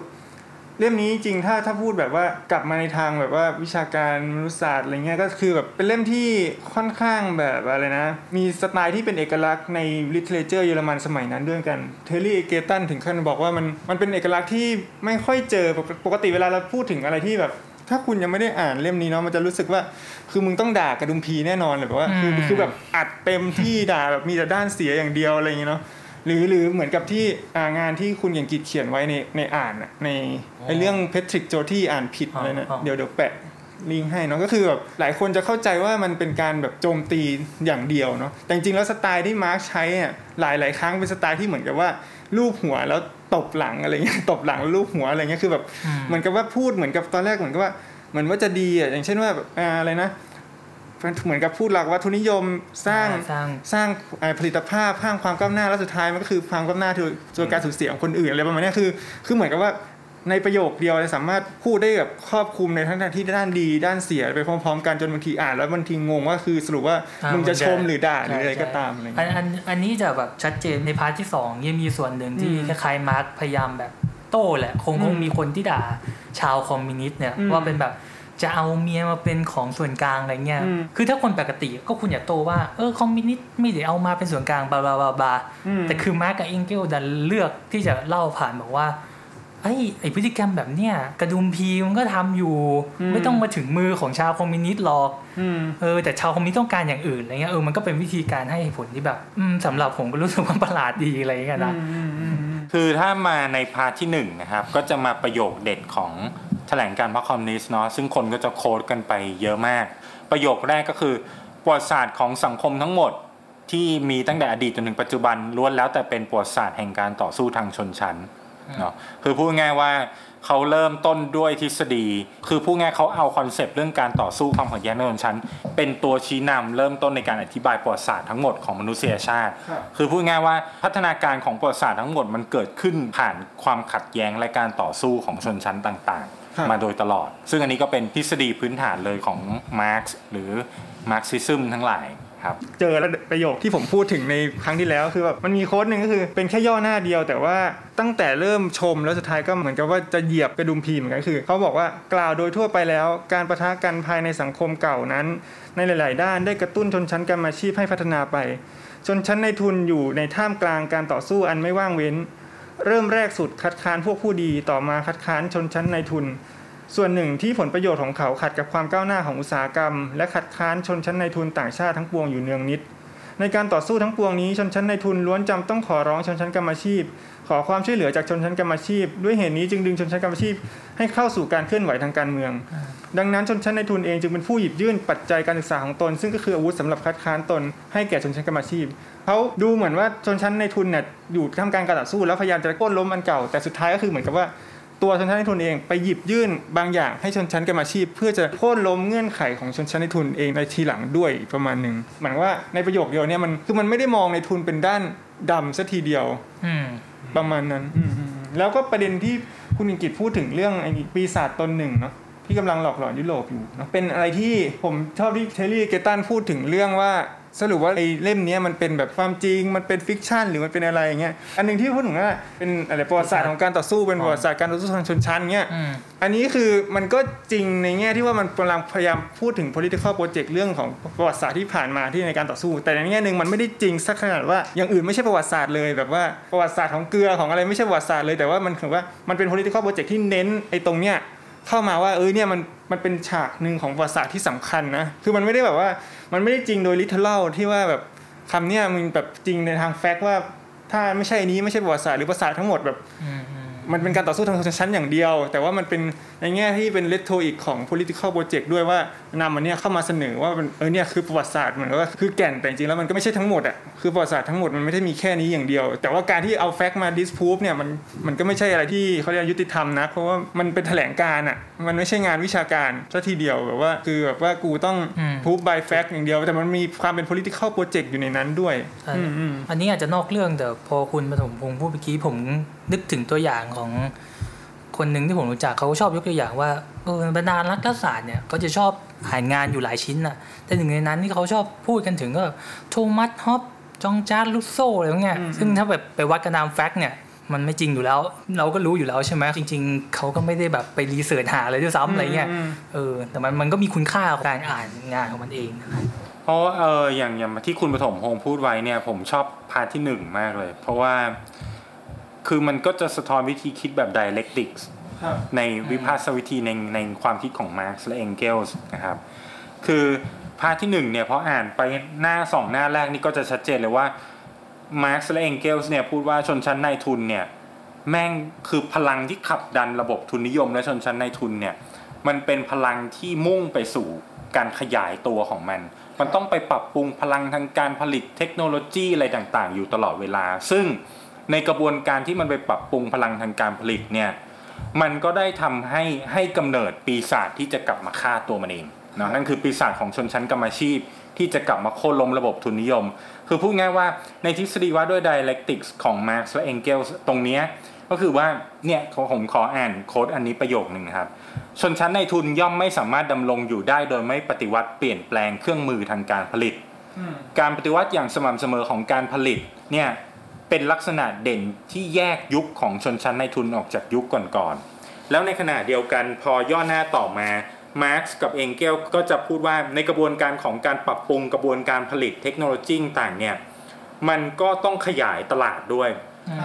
Speaker 1: เล่มนี้จริงถ้าถ้าพูดแบบว่ากลับมาในทางแบบว่าวิชาการมนุษยศาสตร์อะไรเงี้ยก็คือแบบเป็นเล่มที่ค่อนข้างแบบอะไรนะ มีสไตล์ที่เป็นเอกลักษณ์ใน literature เยอรมันสมัยนั้นด้วยกันเทอร์รี่ อีเกิลตันถึงขั้นบอกว่ามันมันเป็นเอกลักษณ์ที่ไม่ค่อยเจอปกปกติเวลาเราพูดถึงอะไรที่แบบ ถ้าคุณยังไม่ได้อ่านเล่มนี้เนาะมันจะรู้สึกว่า คือมึงต้องด่ากระดุมพีแน่นอนเลยแบบว่าคือคือแบบอัดเต็มที่ด่าแบบมีแต่ด้านเสียอย่างเดียวอะไรอย่างเงี้ยเนาะ หรือหรือเหมือนกับที่อ่างานที่คุณอย่างกิจเขียนไว้ในในอ่านอะในไอเรื่องเพทริกโจที่อ่านผิดอะไรนะเดี๋ยวเดี๋ยวแปะลิงก์ให้เนาะก็คือแบบหลายคนจะเข้าใจว่ามันเป็นการแบบโจมตีอย่างเดียวเนาะแต่จริงๆแล้วสไตล์ที่มาร์คใช้อะหลายหลายๆครั้งเป็นสไตล์ที่เหมือนกับว่าลูบหัวแล้วตบหลังอะไรเงี้ยตบหลังแล้วลูบหัวอะไรเงี้ยคือแบบ
Speaker 2: อืม
Speaker 1: เหมือนกับว่าพูดเหมือนกับตอนแรกเหมือนกับว่าเหมือนว่าจะดีอะอย่างเช่นว่าแบบอ่าอะไรนะ เหมือนกับพูดหลักวัตถุนิยมสร้าง
Speaker 2: สร้าง
Speaker 1: สร้างอ่าผลิตภาพสร้างความก้าวหน้าแล้วสุดท้ายมันก็คือความก้าวหน้าคือโดยการสูญเสียของคนอื่นอะไรประมาณเนี้ยคือคือเหมือนกับว่าในประโยคเดียวเนี่ยสามารถพูดได้แบบครอบคลุมในทั้งที่ด้านดีด้านเสียไปพร้อมๆ กันจนบางทีอ่านแล้วบางทีงงว่าคือสรุปว่า
Speaker 2: อ่า
Speaker 1: มึงจะ
Speaker 2: มันจะ
Speaker 1: ชมหรือด่าหรืออะไร
Speaker 2: ใช่
Speaker 1: ก็ตามอะไร
Speaker 2: อัน
Speaker 1: เงี้ย
Speaker 2: อันอันนี้จะแบบชัดเจนใน part ที่สองยังมีส่วนหนึ่งที่
Speaker 1: อืม
Speaker 2: คล้ายๆมาร์กซ์พยายามแบบโต้แหละคง
Speaker 1: อืม
Speaker 2: คงมีคนที่ด่าชาวคอมมิวนิสต์เนี่ย
Speaker 1: อืม
Speaker 2: ว่าเป็นแบบ จะเอาเมียมาเป็นของส่วนกลางอะไรเงี้ย
Speaker 1: อืม
Speaker 2: คือถ้าคนปกติก็คุณอย่าโตว่า เออคอมมิวนิสต์ไม่ได้เอามาเป็นส่วนกลาง blah blah blah blah
Speaker 1: อืม
Speaker 2: แต่คือมาร์กซ์กับเองเกลส์ดันเลือกที่จะเล่าผ่านบอกว่า ไอ้ไอพฤติกรรมแบบเนี้ยกระฎุมพีมันก็ทำอยู่
Speaker 1: อืม
Speaker 2: ไม่ต้องมาถึงมือของชาวคอมมิวนิสต์หรอก
Speaker 1: อืม
Speaker 2: เออแต่ชาวคอมมิวนิสต์ต้องการอย่างอื่นอะไรเงี้ยเออมันก็เป็นวิธีการให้เหตุผลที่แบบอืมสำหรับผมก็รู้สึกว่าประหลาดดีอะไรเงี้ยนะ
Speaker 1: อืมอืมอืม
Speaker 3: คือถ้ามาใน part ที่1นะครับ ก็จะมาประโยคเด็ดของแถลงการณ์พรรคคอมมิวนิสต์เนาะซึ่งคนก็จะ quote กันไปเยอะมาก ประโยคแรกก็คือประวัติศาสตร์ของสังคมทั้งหมดที่มีตั้งแต่อดีตจนถึงปัจจุบันล้วนแล้วแต่เป็นประวัติศาสตร์แห่งการต่อสู้ทางชนชั้น เนาะคือพูดง่ายว่าเขาเริ่มต้นด้วยทฤษฎี คือพูดง่ายเขาเอา concept เรื่องการต่อสู้ความขัดแย้งในชนชั้น เป็นตัวชี้นำเริ่มต้นในการอธิบายประวัติศาสตร์ทั้งหมดของมนุษยชาติ
Speaker 1: ครับ
Speaker 3: คือพูดง่ายว่าพัฒนาการของประวัติศาสตร์ทั้งหมดมันเกิดขึ้นผ่านความขัดแย้งและการต่อสู้ของชนชั้นต่าง
Speaker 1: ครับ
Speaker 3: ๆมาโดยตลอด ซึ่งอันนี้ก็เป็นทฤษฎีพื้นฐานเลยของมาร์กซ์หรือ Marxism ทั้งหลาย ครับ
Speaker 1: เจอแล้วประโยคที่ผมพูดถึงในครั้งที่แล้วคือแบบมันมี quote หนึ่งก็คือเป็นแค่ย่อหน้าเดียว แต่ว่าตั้งแต่เริ่มชมแล้วสุดท้ายก็เหมือนกับว่าจะเหยียบกระดุมพีเหมือนกันคือเขาบอกว่ากล่าวโดยทั่วไปแล้ว การประทะกันภายในสังคมเก่านั้น ในหลาย ๆ ด้านได้กระตุ้นชนชั้นกรรมาชีพให้พัฒนาไปชนชั้นในทุนอยู่ในท่ามกลางการต่อสู้อันไม่ว่างเว้น เริ่มแรกสุดคัดค้านพวกผู้ดีต่อมาคัดค้านชนชั้นในทุน ส่วนหนึ่งที่ผลประโยชน์ของเขาขัดกับความก้าวหน้าของอุตสาหกรรม และขัดค้านชนชั้นในทุนต่างชาติทั้งปวงอยู่เนืองนิด ในการต่อสู้ทั้งปวงนี้ชนชั้นในทุนล้วนจำต้องขอร้องชนชั้นกรรมอาชีพ ขอความช่วยเหลือจากชนชั้นกรรมอาชีพ ด้วยเหตุนี้จึงดึงชนชั้นกรรมอาชีพ ให้เข้าสู่การเคลื่อนไหวทางการเมือง ดังนั้นชนชั้นในทุนเองจึงเป็นผู้หยิบยื่นปัจจัยการศึกษาของตน ซึ่งก็คืออาวุธสำหรับคัดค้านตน ให้แก่ชนชั้นกรรมอาชีพเขาดูเหมือนว่าชนชั้นในทุนเนี่ยอยู่ท่ามกางการต่อสู้แล้วพยายามจะโค่นล้มอันเก่าแต่สุดท้ายก็คือเหมือนกับว่า ตัวชนชั้นในทุนเองไปหยิบยื่นบางอย่างให้ชนชั้นกรรมอาชีพ เพื่อจะโค่นล้มเงื่อนไขของชนชั้นในทุนเองในทีหลังด้วยประมาณหนึ่งเหมือนว่าในประโยคเดียวเนี่ยมันคือมันไม่ได้มองในทุนเป็นด้านดำซะทีเดียว
Speaker 2: อ
Speaker 1: ประมาณนั้นแล้วก็ประเด็นที่คุณอิงกิตพูดถึงเรื่องไอ้ปีศาจตนหนึ่งเนาะที่กำลังหลอกหลอนยุโรปอยู่เนาะเป็นอะไรที่ผมชอบที่เทลลี่เกตันพูดถึงเรื่องว่า สรุปว่าไอ้เล่มเนี้ยมันเป็นแบบความจริงมันเป็น fiction หรือมันเป็นอะไรอย่างเงี้ยอันหนึ่งที่พูดถึงว่าเป็นอะไรประวัติศาสตร์ของการต่อสู้เป็นประวัติศาสตร์การต่อสู้ทางชนชั้นเงี้ย
Speaker 2: อืม
Speaker 1: อันนี้คือมันก็จริงในแง่ที่ว่ามันกำลังพยายามพูดถึง political project เรื่องของประวัติศาสตร์ที่ผ่านมาที่ในการต่อสู้ แต่ในแง่หนึ่งมันไม่ได้จริงสักขนาดว่าอย่างอื่นไม่ใช่ประวัติศาสตร์เลยแบบว่าประวัติศาสตร์ของเกลือของอะไรไม่ใช่ประวัติศาสตร์เลยแต่ว่ามันคือว่ามันเป็น political project ที่เน้นไอ้ตรงเนี้ยเข้ามาว่าเออเนี่ยมันมันเป็นฉากหนึ่งของประวัติศาสตร์ที่สำคัญนะคือมันไม่ได้แบบว่า มันไม่ได้จริงโดย literal ที่ว่าแบบคำเนี้ยมันแบบจริงในทางแฟกต์ว่า ถ้าไม่ใช่นี้ไม่ใช่ประวัติศาสตร์หรือประสาททั้งหมดแบบ
Speaker 2: มอืม
Speaker 1: มันเป็นการต่อสู้ทางชนชั้นอย่างเดียว แต่ว่ามันเป็นในแง่ที่เป็นเลตโทอีกของ political project ด้วยว่านำมันเนี่ยเข้ามาเสนอว่ามันเออเนี่ยคือประวัติศาสตร์เหมือนกับว่าคือแก่นแต่จริงๆแล้วมันก็ไม่ใช่ทั้งหมดอะคือประวัติศาสตร์ทั้งหมดมันไม่ได้มีแค่นี้อย่างเดียว แต่ว่าการที่เอาแฟกต์มา disprove เนี่ยมันมันก็ไม่ใช่อะไรที่เขาเรียกยุติธรรมนะเพราะว่ามันเป็นแถลงการอะมันไม่ใช่งานวิชาการซะทีเดียวแบบว่าคือแบบว่ากูต้อง
Speaker 2: อืม
Speaker 1: prove by fact อย่างเดียว แต่มันมีความเป็น political project อยู่ในนั้นด้วย
Speaker 2: ใช่
Speaker 1: อืมอืม
Speaker 2: อันนี้อาจจะนอกเรื่องแต่พอคุณปฐมพงศ์พูดเมื่อกี้ผม นึกถึงตัวอย่างของคนหนึ่งที่ผมรู้จักเขาชอบยกตัวอย่างว่าเออบรรดานักรัฐศาสตร์เนี่ยเขาจะชอบอ่านงานอยู่หลายชิ้นน่ะ แต่หนึ่งในนั้นที่เขาชอบพูดกันถึงก็แบบโทมัสฮอบส์ ฌอง-ฌาค รุสโซอะไรพวกเนี้ยซึ่งถ้าแบบไปวัดกันตาม fact เนี่ยมันไม่จริงอยู่แล้ว เราก็รู้อยู่แล้วใช่ไหมจริง ๆ เขาก็ไม่ได้แบบไป research หาอะไรด้วยซ้ำอะไรเงี้ย
Speaker 1: อืม
Speaker 2: เออแต่มันมันก็มีคุณค่าของการอ่านงานของมันเองนะ
Speaker 3: เพราะว่าเอออย่างอย่างที่คุณปฐมพงศ์พูดไว้เนี่ย ผมชอบpart ที่หนึ่งมากเลย เพราะว่า คือมันก็จะสะท้อนวิธีคิดแบบ dialectics
Speaker 1: ครับ
Speaker 3: ในวิพากษวิธีในในความคิดของมาร์กซ์และเองเกลส์นะครับ คือ part ที่หนึ่งเนี่ยพออ่านไปหน้าสองหน้าแรกนี่ก็จะชัดเจนเลยว่ามาร์กซ์และเองเกลส์เนี่ยพูดว่าชนชั้นนายทุนเนี่ยแม่งคือพลังที่ขับดันระบบทุนนิยมและชนชั้นนายทุนเนี่ยมันเป็นพลังที่มุ่งไปสู่การขยายตัวของมัน มันต้องไปปรับปรุงพลังทางการผลิตเทคโนโลยีอะไรต่างๆ อยู่ตลอดเวลา ซึ่ง ในกระบวนการที่มันไปปรับปรุงพลังทางการผลิตเนี่ยมันก็ได้ทำให้ให้กำเนิดปีศาจที่จะกลับมาฆ่าตัวมันเองเนาะนั่นคือปีศาจของชนชั้นกรรมอาชีพ ที่จะกลับมาโค่นล้มระบบทุนนิยม คือพูดง่ายว่าในทฤษฎีว่าด้วย dialectics ของ Marx และ Engels ตรงเนี้ยก็คือว่าเนี่ยผมขออ่านโค้ดอันนี้ประโยคหนึ่งนะครับชนชั้นในทุนย่อมไม่สามารถดำรงอยู่ได้ โดยไม่ปฏิวัติเปลี่ยนแปลงเครื่องมือทางการผลิต การปฏิวัติอย่างสม่ำเสมอของการผลิตเนี่ย เป็นลักษณะเด่นที่แยกยุคของชนชั้นในทุนออกจากยุคก่อนๆ แล้วในขณะเดียวกันพอย่อหน้าต่อมามาร์กซ์กับเองเกลก็จะพูดว่าในกระบวนการของการปรับปรุงกระบวนการผลิตเทคโนโลยีต่างๆเนี่ยมันก็ต้องขยายตลาดด้วย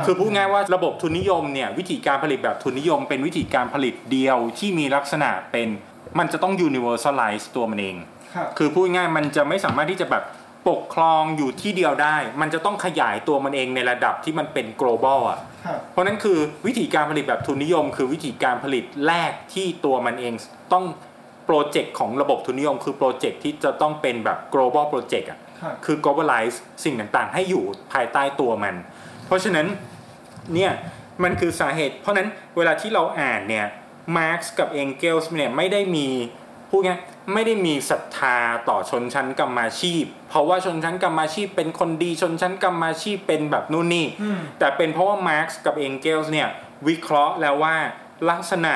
Speaker 3: คือพูดง่ายว่าระบบทุนนิยมเนี่ยวิธีการผลิตแบบทุนนิยม เป็นวิธีการผลิตเดียวที่มีลักษณะเป็นมันจะต้อง universalize ตัวมันเอง
Speaker 1: ครับ
Speaker 3: คือพูดง่ายๆมันจะไม่สามารถที่จะแบบ ปกครองอยู่ที่เดียวได้ มันจะต้องขยายตัวมันเองในระดับที่มันเป็น global อะ
Speaker 1: ครับ
Speaker 3: เพราะนั้นคือวิธีการผลิตแบบทุนนิยม คือวิธีการผลิตแรกที่ตัวมันเองต้องโปรเจกต์ของระบบทุนนิยม คือโปรเจกต์ที่จะต้องเป็นแบบ global project อะ
Speaker 1: ครับ
Speaker 3: คือ globalize สิ่งต่างๆ ให้อยู่ภายใต้ตัวมัน เพราะฉะนั้นเนี่ยมันคือสาเหตุ เพราะฉะนั้นเวลาที่เราอ่านเนี่ยมาร์กกับเองเกลส์เนี่ยไม่ได้มีพูดง่าย ไม่ได้มีศรัทธาต่อชนชั้นกรรมาชีพ เพราะว่าชนชั้นกรรมาชีพเป็นคนดีชนชั้นกรรมาชีพเป็นแบบนู่นนี่
Speaker 1: อืม
Speaker 3: แต่เป็นเพราะว่ามาร์กกับเองเกลส์เนี่ยวิเคราะห์แล้วว่าลักษณะ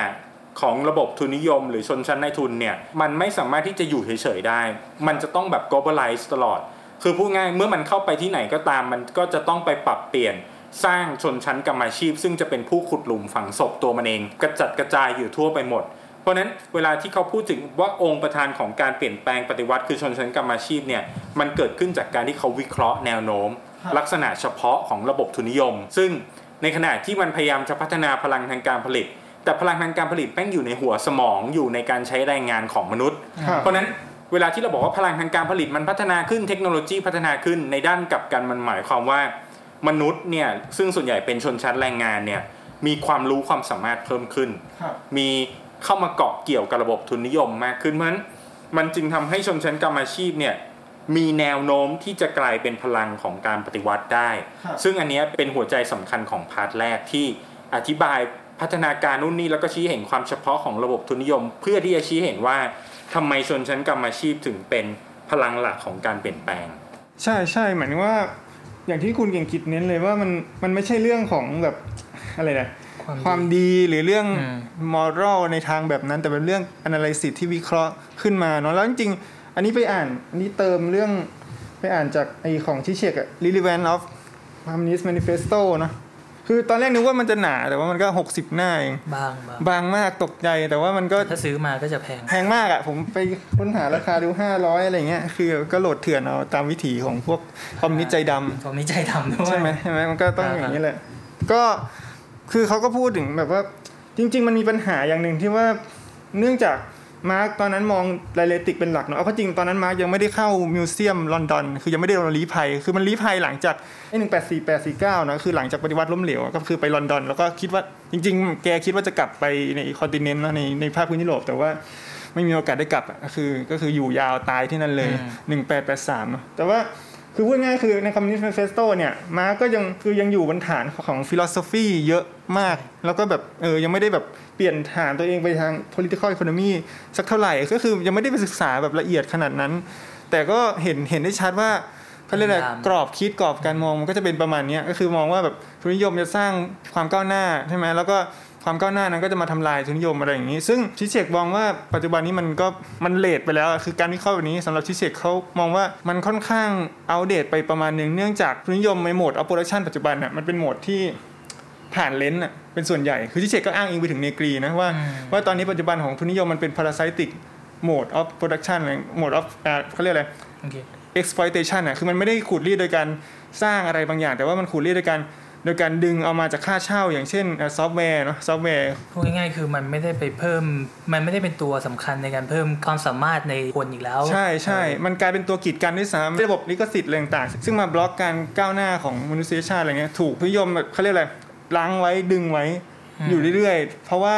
Speaker 3: ของระบบทุนนิยม หรือชนชั้นในทุนเนี่ยมันไม่สามารถที่จะอยู่เฉยๆได้ มันจะต้องแบบ globalize ตลอด คือพูดง่ายเมื่อมันเข้าไปที่ไหนก็ตาม มันก็จะต้องไปปรับเปลี่ยนสร้างชนชั้นกรรมาชีพ ซึ่งจะเป็นผู้ขุดหลุมฝังศพตัวมันเอง กระจัดกระจายอยู่ทั่วไปหมดเพ ราะฉะนั้นเวลาที่เขาพูดถึงว่าองค์ประธานของการเปลี่ยนแปลงปฏิวัติคือชนชั้นกรรมาชีพเนี่ยมันเกิดขึ้นจากการที่เขาวิเคราะห์แนวโน้ม
Speaker 1: ครับ
Speaker 3: ลักษณะเฉพาะของระบบทุนนิยม ซึ่งในขณะที่มันพยายามจะพัฒนาพลังทางการผลิต แต่พลังทางการผลิตแม่งอยู่ในหัวสมองอยู่ในการใช้แรงงานของมนุษย์
Speaker 1: ครับ
Speaker 3: เพราะฉะนั้นเวลาที่เราบอกว่าพลังทางการผลิตมันพัฒนาขึ้นเทคโนโลยีพัฒนาขึ้นในด้านกลับกันมันหมายความว่ามนุษย์เนี่ยซึ่งส่วนใหญ่เป็นชนชั้นแรงงานเนี่ยมีความรู้ความสามารถเพิ่มขึ้น
Speaker 1: ครับ
Speaker 3: มี เข้ามาเกาะเกี่ยวกับระบบทุนนิยมมากขึ้นเพราะฉะนั้นมันจึงทำให้ชนชั้นกรรมอาชีพเนี่ยมีแนวโน้มที่จะกลายเป็นพลังของการปฏิวัติได้
Speaker 1: ครับ
Speaker 3: ซึ่งอันเนี้ยเป็นหัวใจสำคัญของพาร์ทแรกที่อธิบายพัฒนาการนู่นนี่แล้วก็ชี้เห็นความเฉพาะของระบบทุนนิยม เพื่อที่จะชี้เห็นว่าทำไมชนชั้นกรรมอาชีพถึงเป็นพลังหลักของการเปลี่ยนแปลง
Speaker 1: ใช่ใช่หมายถึงว่าอย่างที่คุณเก่งกิจเน้นเลยว่ามันมันไม่ใช่เรื่องของแบบอะไรนะ
Speaker 2: ความ
Speaker 1: ความดีหรือเรื่อง
Speaker 2: อืม
Speaker 1: มอรัลในทางแบบนั้น แต่เป็นเรื่อง analysis ที่วิเคราะห์ขึ้นมาเนาะแล้วจริงๆ อันนี้ไปอ่านอันนี้เติมเรื่องไปอ่านจากไอของชิเชกอะ relevant of communist manifesto เนอะคือตอนแรกนึกว่ามันจะหนาแต่ว่ามันก็60หน้าเอง
Speaker 2: บางบาง
Speaker 1: บางมากตกใจแต่ว่ามันก็
Speaker 2: ถ้าซื้อมาก็จะแพง
Speaker 1: แพงมากอะผมไปค้นหาราคาดู500อะไรเงี้ยคือก็โหลดเถื่อนเอาตามวิถีของพวกคอมมิวนิสต์ใจดำ
Speaker 2: ผมนี่ใจดำด้วย
Speaker 1: ใช่ไหมใช่ไหมมันก็ต้อง
Speaker 2: อ่า
Speaker 1: อย่างนี้แหละก็ คือเขาก็พูดถึงแบบว่าจริง ๆ มันมีปัญหาอย่างหนึ่งที่ว่าเนื่องจากมาร์กซ์ตอนนั้นมอง dialectic เป็นหลักเนาะเอาเข้าจริงตอนนั้นมาร์กซ์ยังไม่ได้เข้า museum ลอนดอน คือยังไม่ได้โดนลี้ภัย คือมันลี้ภัยหลังจากไอ้หนึ่งแปดสี่แปดสี่เก้านะคือหลังจากปฏิวัติล้มเหลวก็คือไปลอนดอน แล้วก็คิดว่าจริง ๆ แกคิดว่าจะกลับไปใน continent นะในในภาคพื้นยุโรปแต่ว่าไม่มีโอกาสได้กลับอะก็คือก็คืออยู่ยาวตายที่นั่นเลยหนึ่งแปดแปดสามแต่ว่า คือพูดง่ายๆคือใน Communist Manifesto เนี่ยมาร์กซ์ก็ยังคือยังอยู่บนฐานของ philosophy เยอะมาก แล้วก็แบบเออยังไม่ได้แบบเปลี่ยนฐานตัวเองไปทาง political economy สักเท่าไหร่ ก็คือยังไม่ได้ไปศึกษาแบบละเอียดขนาดนั้น แต่ก็เห็นเห็นได้ชัดว่าเขาเรียกอะไร
Speaker 2: พยายาม
Speaker 1: กรอบคิดกรอบการมองมันก็จะเป็นประมาณเนี้ยก็คือมองว่าแบบทุนนิยมจะสร้างความก้าวหน้าใช่ไหมแล้วก็ ความก้าวหน้านั้นก็จะมาทำลายทุนนิยมอะไรอย่างนี้ ซึ่งชิเชกมองว่าปัจจุบันนี้มันก็มันเลทไปแล้วอะคือการวิเคราะห์แบบนี้สำหรับชิเชกเขามองว่ามันค่อนข้างเอาเดตไปประมาณหนึ่งเนื่องจากทุนนิยมในโหมด of production ปัจจุบันน่ะมันเป็นโหมดที่ผ่านเลนส์น่ะเป็นส่วนใหญ่ คือชิเชกก็อ้างอิงไปถึงเนกรีนะว่า
Speaker 2: อืม
Speaker 1: ว่าตอนนี้ปัจจุบันของทุนนิยมมันเป็น parasitic mode of production อะไร mode of อ่าเขาเรียกอะไร
Speaker 2: โอเค
Speaker 1: exploitation อะคือมันไม่ได้ขูดรีดโดยการสร้างอะไรบางอย่าง แต่ว่ามันขูดรีดโดยการ โดยการดึงเอามาจากค่าเช่า อย่างเช่นซอฟต์แวร์เนาะซอฟต์แวร์
Speaker 2: พูดง่ายๆคือมันไม่ได้ไปเพิ่ม มันไม่ได้เป็นตัวสำคัญในการเพิ่มความสามารถในคนอีกแล้ว
Speaker 1: ใช่ใช่มันกลายเป็นตัวกีดกันด้วยซ้ำระบบลิขสิทธิ์อะไรต่างๆซึ่งมาบล็อกการก้าวหน้าของมนุษยชาติอะไรเงี้ยทุนนิยมแบบเขาเรียกอะไรรั้งไว้ดึงไว้อยู่เรื่อยๆ เพราะว่า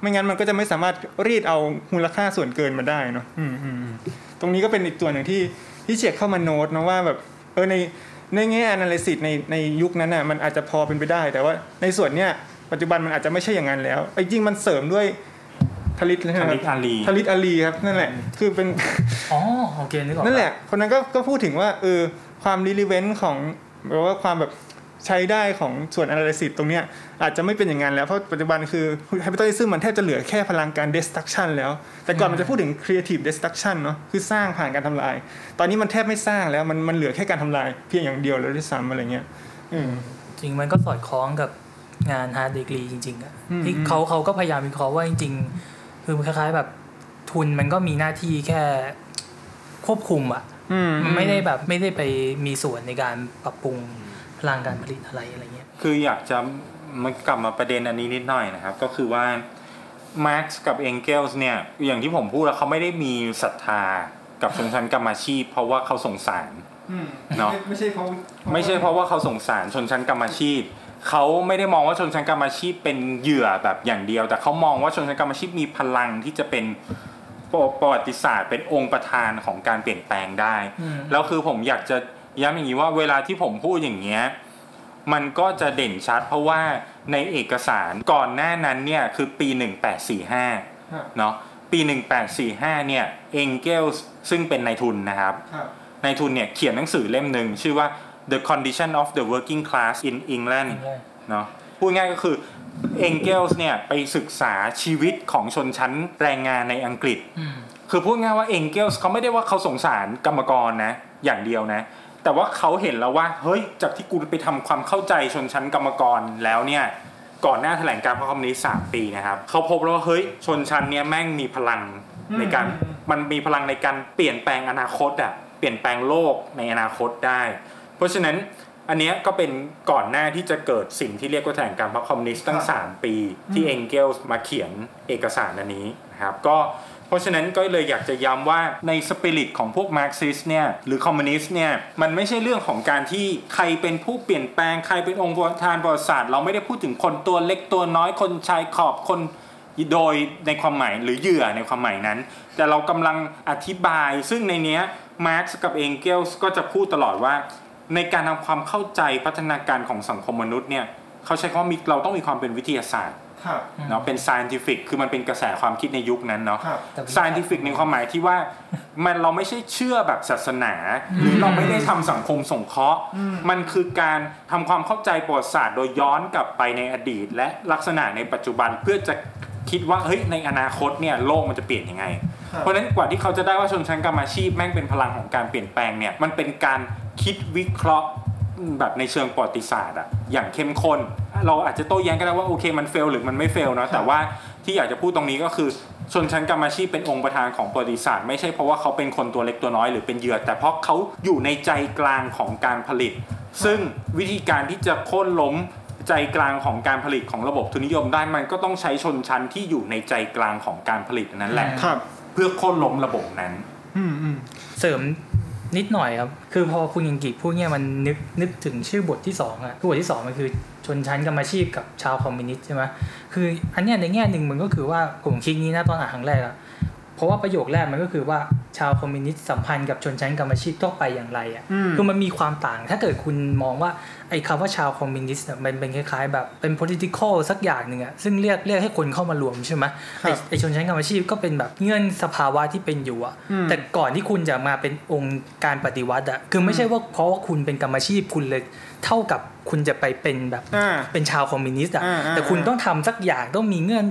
Speaker 1: ไม่งั้นมันก็จะไม่สามารถรีดเอามูลค่าส่วนเกินมาได้เนาะอืมอืมอืมตรงนี้ก็เป็นอีกตัวหนึ่งที่ที่เช็คเข้ามาโน้ตนะว่าแบบเออใน ในแง่ analysis ในในยุคนั้นน่ะมันอาจจะพอเป็นไปได้ แต่ว่าในส่วนเนี้ยปัจจุบันมันอาจจะไม่ใช่อย่างนั้นแล้วไอ้จริงมันเสริมด้วยทลิตใช่ไหม
Speaker 3: ท
Speaker 1: ค
Speaker 3: ลิ
Speaker 1: รับ
Speaker 3: ตอาลี
Speaker 1: ทลิตอาลีครับนั่นแหละ คือเป็น
Speaker 2: อ๋อโอเคนึกออก
Speaker 1: นั่นแหละคนนั้นก็ก็พูดถึงว่าเออความรีเลเวนต์ของหรือว่าความแบบ ใช้ได้ของส่วน analysis ตรงเนี้ยอาจจะไม่เป็นอย่างนั้นแล้ว เพราะปัจจุบันคือ capitalism มันแทบจะเหลือแค่พลังการ destruction แล้ว แต่ก่อนมันจะพูดถึง creative destruction เนาะคือสร้างผ่านการทำลาย ตอนนี้มันแทบไม่สร้างแล้วมันมันเหลือแค่การทำลายเพียงอย่างเดียวแล้วด้วยซ้ำอะไรเงี้ยอืม
Speaker 2: จริงมันก็สอดคล้องกับงานฮาร์ดดีกรีจริงๆอะ
Speaker 1: อืม
Speaker 2: ที่
Speaker 1: อืม
Speaker 2: เขาเขาก็พยายามวิเคราะห์ว่าจริง ๆ คือคล้ายๆแบบทุนมันก็มีหน้าที่แค่ควบคุมอะ
Speaker 1: อืม
Speaker 2: มันไม่ได้แบบไม่ได้ไปมีส่วนในการปรับปรุงพ ลังการผลิตอะไรอะไรเงี้ย
Speaker 3: คืออยากจะมันกลับมาประเด็นอันนี้นิดหน่อยนะครับ ก็คือว่ามาร์กกับเองเกลส์เนี่ย อย่างที่ผมพูดแล้วเขาไม่ได้มีศรัทธากับชนชั้นกรรมอาชีพ เพราะว่าเขาสงสาร
Speaker 1: อืม
Speaker 3: เนาะ
Speaker 1: ไม่ไม่ใช่เพราะ
Speaker 3: ไม่ใช่เพราะว่าเขาสงสารชนชั้นกรรมอาชีพเขาไม่ได้มองว่าชนชั้นกรรมอาชีพเป็นเหยื่อแบบอย่างเดียว แต่เขามองว่าชนชั้นกรรมอาชีพมีพลังที่จะเป็นประวัติศาสตร์เป็นองค์ประธานของการเปลี่ยนแปลงได้
Speaker 2: อืม
Speaker 3: แล้วคือผมอยากจะ ย้ำอย่างนี้ว่าเวลาที่ผมพูดอย่างเงี้ยมันก็จะเด่นชัด เพราะว่าในเอกสารก่อนหน้านั้นเนี่ยคือปี 1845เนาะปี 1845เนี่ยเองเกลส์ซึ่งเป็นนายทุนนะครับ
Speaker 1: ครับ
Speaker 3: นายทุนเนี่ยเขียนหนังสือเล่มหนึ่งชื่อว่า The Condition of the Working Class in England เนาะพูดง่ายก็คือเองเกลส์เนี่ยไปศึกษาชีวิตของชนชั้นแรงงานในอังกฤษ
Speaker 2: อืม
Speaker 3: คือพูดง่ายว่าเองเกลส์เขาไม่ได้ว่าเขาสงสารกรรมกรนะอย่างเดียวนะ แต่ว่าเขาเห็นแล้วว่า เฮ้ย จากที่กูไปทำความเข้าใจชนชั้นกรรมกรแล้วเนี่ย ก่อนหน้าแถลงการณ์พรรคคอมมิวนิสต์สามปีนะครับ เขาพบแล้วว่าเฮ้ย ชนชั้นเนี่ยแม่งมีพลังในการ มันมีพลังในการเปลี่ยนแปลงอนาคตอะเปลี่ยนแปลงโลกในอนาคตได้ เพราะฉะนั้นอันเนี้ยก็เป็นก่อนหน้าที่จะเกิดสิ่งที่เรียกว่าแถลงการณ์พรรคคอมมิวนิสต์ตั้ง 3 ปี ที่เองเกลส์มาเขียนเอกสารอันนี้นะครับ ก็ เพราะฉะนั้นก็เลยอยากจะย้ำว่าในสปิริตของพวกมาร์กซิสเนี่ยหรือคอมมิวนิสต์เนี่ยมันไม่ใช่เรื่องของการที่ใครเป็นผู้เปลี่ยนแปลงใครเป็นองค์ประธานประวัติศาสตร์เราไม่ได้พูดถึงคนตัวเล็กตัวน้อยคนชายขอบคนโดยในความหมายหรือเหยื่อในความหมายนั้น แต่เรากำลังอธิบายซึ่งในเนี้ยมาร์กกับเองเกลส์ก็จะพูดตลอดว่า ในการทำความเข้าใจพัฒนาการของสังคมมนุษย์เนี่ยเขาใช้คำว่ามีเราต้องมีความเป็นวิทยาศาสตร์ เนาะเป็น scientific คือมันเป็นกระแสความคิดในยุคนั้นเนาะ
Speaker 1: ครับ
Speaker 2: แต่วิชา
Speaker 3: scientific ในความหมายที่ว่ามันเราไม่ใช่เชื่อแบบศาสนา หรือเราไม่ได้ทำสังคมสงเคราะห์ มันคือการทำความเข้าใจประวัติศาสตร์โดยย้อนกลับไปในอดีต และลักษณะในปัจจุบันเพื่อจะคิดว่าเฮ้ยในอนาคตเนี่ยโลกมันจะเปลี่ยนยังไง
Speaker 1: ครับ
Speaker 3: เพราะฉะนั้นกว่าที่เขาจะได้ว่าชนชั้นกรรมอาชีพแม่งเป็นพลังของการเปลี่ยนแปลงเนี่ยมันเป็นการคิดวิเคราะห์แบบในเชิงประวัติศาสตร์อะอย่างเข้มข้น เราอาจจะโต้แย้งกันได้ว่าโอเคมันเฟลหรือมันไม่เฟลเนาะแต่ว่าที่อยากจะพูดตรงนี้ก็คือชนชั้นกรรมอาชีพเป็นองค์ประธานของประวัติศาสตร์ไม่ใช่เพราะว่าเขาเป็นคนตัวเล็กตัวน้อยหรือเป็นเหยื่อแต่เพราะเขาอยู่ในใจกลางของการผลิต ซึ่งวิธีการที่จะโค่นล้มใจกลางของการผลิตของระบบทุนนิยมได้มันก็ต้องใช้ชนชั้นที่อยู่ในใจกลางของการผลิตนั้นแหละ
Speaker 1: ครับ
Speaker 3: เพื่อโค่นล้มระบบนั้น
Speaker 1: อืมอืม
Speaker 2: เสริมนิดหน่อยครับ คือพอคุณยังกิพูดเนี่ยมันนึกนึกถึงชื่อบทที่สองอะคือบทที่สองมันคือ ชนชั้นกรรมอาชีพกับชาวคอมมิวนิสต์ใช่ไหมคืออันเนี้ยในแง่หนึ่งมันก็คือว่าผมคิดงี้นะตอนอ่านครั้งแรกอะเพราะว่าประโยคแรกมันก็คือว่าชาวคอมมิวนิสต์สัมพันธ์กับชนชั้นกรรมอาชีพทั่วไปอย่างไรอะ
Speaker 1: อืม
Speaker 2: คือมันมีความต่างถ้าเกิดคุณมองว่าไอ้คำว่าชาวคอมมิวนิสต์เนี่ยมันเป็นคล้ายๆ แบบเป็น political สักอย่างหนึ่งอะซึ่งเรียกเรียกให้คนเข้ามารวมใช่ไหม
Speaker 1: ครับ
Speaker 2: ไอ้ไอ้ชนชั้นกรรมอาชีพก็เป็นแบบเงื่อนสภาวะที่เป็นอยู่อะ
Speaker 1: อืม
Speaker 2: แต่ก่อนที่คุณจะมาเป็นองค์การปฏิวัติอะคือไม่ใช่ว่าเพราะว่าคุณเป็นกรรมอาชีพคุณเลย เท่ากับคุณจะไปเป็นแบบ
Speaker 1: อ่า
Speaker 2: เป็นชาวคอมมิวนิสต์อะ
Speaker 1: อ่าอ่า
Speaker 2: แต่คุณต้องทำสักอย่างต้องมีเงื่อน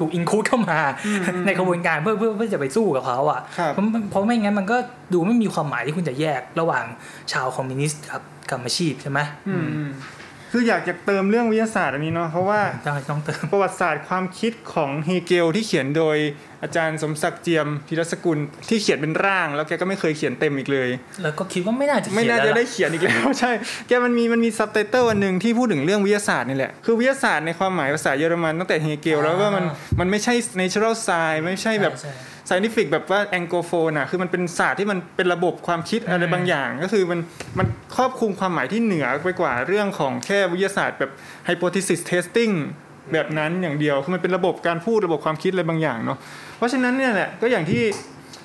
Speaker 2: ถูก include เข้ามา
Speaker 1: อืมอืม
Speaker 2: ในกระบวนการเพื่อเพื่อเพื่อจะไปสู้กับเขาอะ
Speaker 1: ครับ
Speaker 2: เพราะเพราะไม่งั้นมันก็ดูไม่มีความหมายที่คุณจะแยกระหว่างชาวคอมมิวนิสต์กับกรรมอาชีพใช่ไหม
Speaker 1: อืมอืม คืออยากจะเติมเรื่องวิทยาศาสตร์อันนี้เนาะเพราะว่า
Speaker 2: ต้องต้องเติม
Speaker 1: ประวัติศาสตร์ความคิดของเฮเกลที่เขียนโดยอาจารย์สมศักดิ์เจียมพิรสกุลที่เขียนเป็นร่าง แล้วแกก็ไม่เคยเขียนเต็มอีกเลย
Speaker 2: แล้วก็คิดว่าไม่น่าจะ
Speaker 1: ไม่
Speaker 2: เขียน
Speaker 1: น่า
Speaker 2: แล้ว
Speaker 1: จะได้
Speaker 2: ล่ะ
Speaker 1: เขียนอีกแล้วใช่แกมันมีมันมีซับไตเติลอันหนึ่งที่พูดถึงเรื่องวิทยาศาสตร์นี่แหละคือวิทยาศาสตร์ในความหมายภาษาเยอรมันตั้งแต่เฮเกลแล้วว่ามันมันไม่ใช่ natural science ไม่ใช่แบบ
Speaker 2: ใช่
Speaker 1: scientific แบบว่า anglophone อะคือมันเป็นศาสตร์ที่มันเป็นระบบความคิดอะไร
Speaker 2: อืม
Speaker 1: บางอย่าง ก็คือมันมันครอบคลุมความหมายที่เหนือไปกว่าเรื่องของแค่วิทยาศาสตร์แบบ hypothesis testing แบบนั้นอย่างเดียวคือมันเป็นระบบการพูดระบบความคิดอะไรบางอย่างเนาะเพราะฉะนั้นเนี่ยแหละก็อย่างที่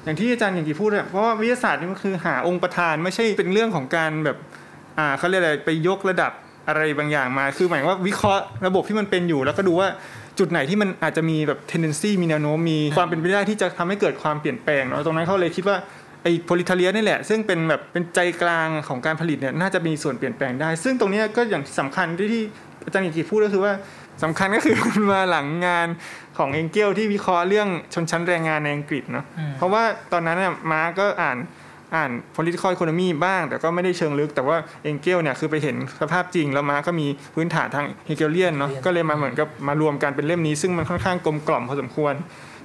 Speaker 1: อย่างที่อาจารย์อย่างที่พูดอะเพราะว่าวิทยาศาสตร์นี่มันคือหาองค์ประธานไม่ใช่เป็นเรื่องของการแบบอ่าเขาเรียกอะไรไปยกระดับอะไรบางอย่างมา คือหมายว่าวิเคราะห์ระบบที่มันเป็นอยู่ แล้วก็ดูว่า จุดไหนที่มันอาจจะมีแบบ tendency มีแนวโน้มมีความเป็นไปได้ที่จะทำให้เกิดความเปลี่ยนแปลงเนาะตรงนั้นเขาเลยคิดว่าไอ้โพลิทาเลียนี่แหละ ซึ่งเป็นแบบเป็นใจกลางของการผลิตเนี่ยน่าจะมีส่วนเปลี่ยนแปลงได้ ซึ่งตรงเนี้ยก็อย่างสำคัญที่ที่อาจารย์กิติพูดก็คือว่าสำคัญก็คือมันมาหลังงานของเองเกลที่วิเคราะห์เรื่องชนชั้นแรงงานในอังกฤษเนาะ
Speaker 2: อืม
Speaker 1: เพราะว่าตอนนั้นเนี่ยมาร์กก็อ่าน อ่าน political economy บ้าง แต่ก็ไม่ได้เชิงลึก แต่ว่าเองเกลเนี่ยคือไปเห็นสภาพจริงแล้วมาร์กก็มีพื้นฐานทางเฮเกลียนเนาะก็เลยมาเหมือนกับมารวมกันเป็นเล่มนี้ซึ่งมันค่อนข้างกลมกล่อมพอสมควร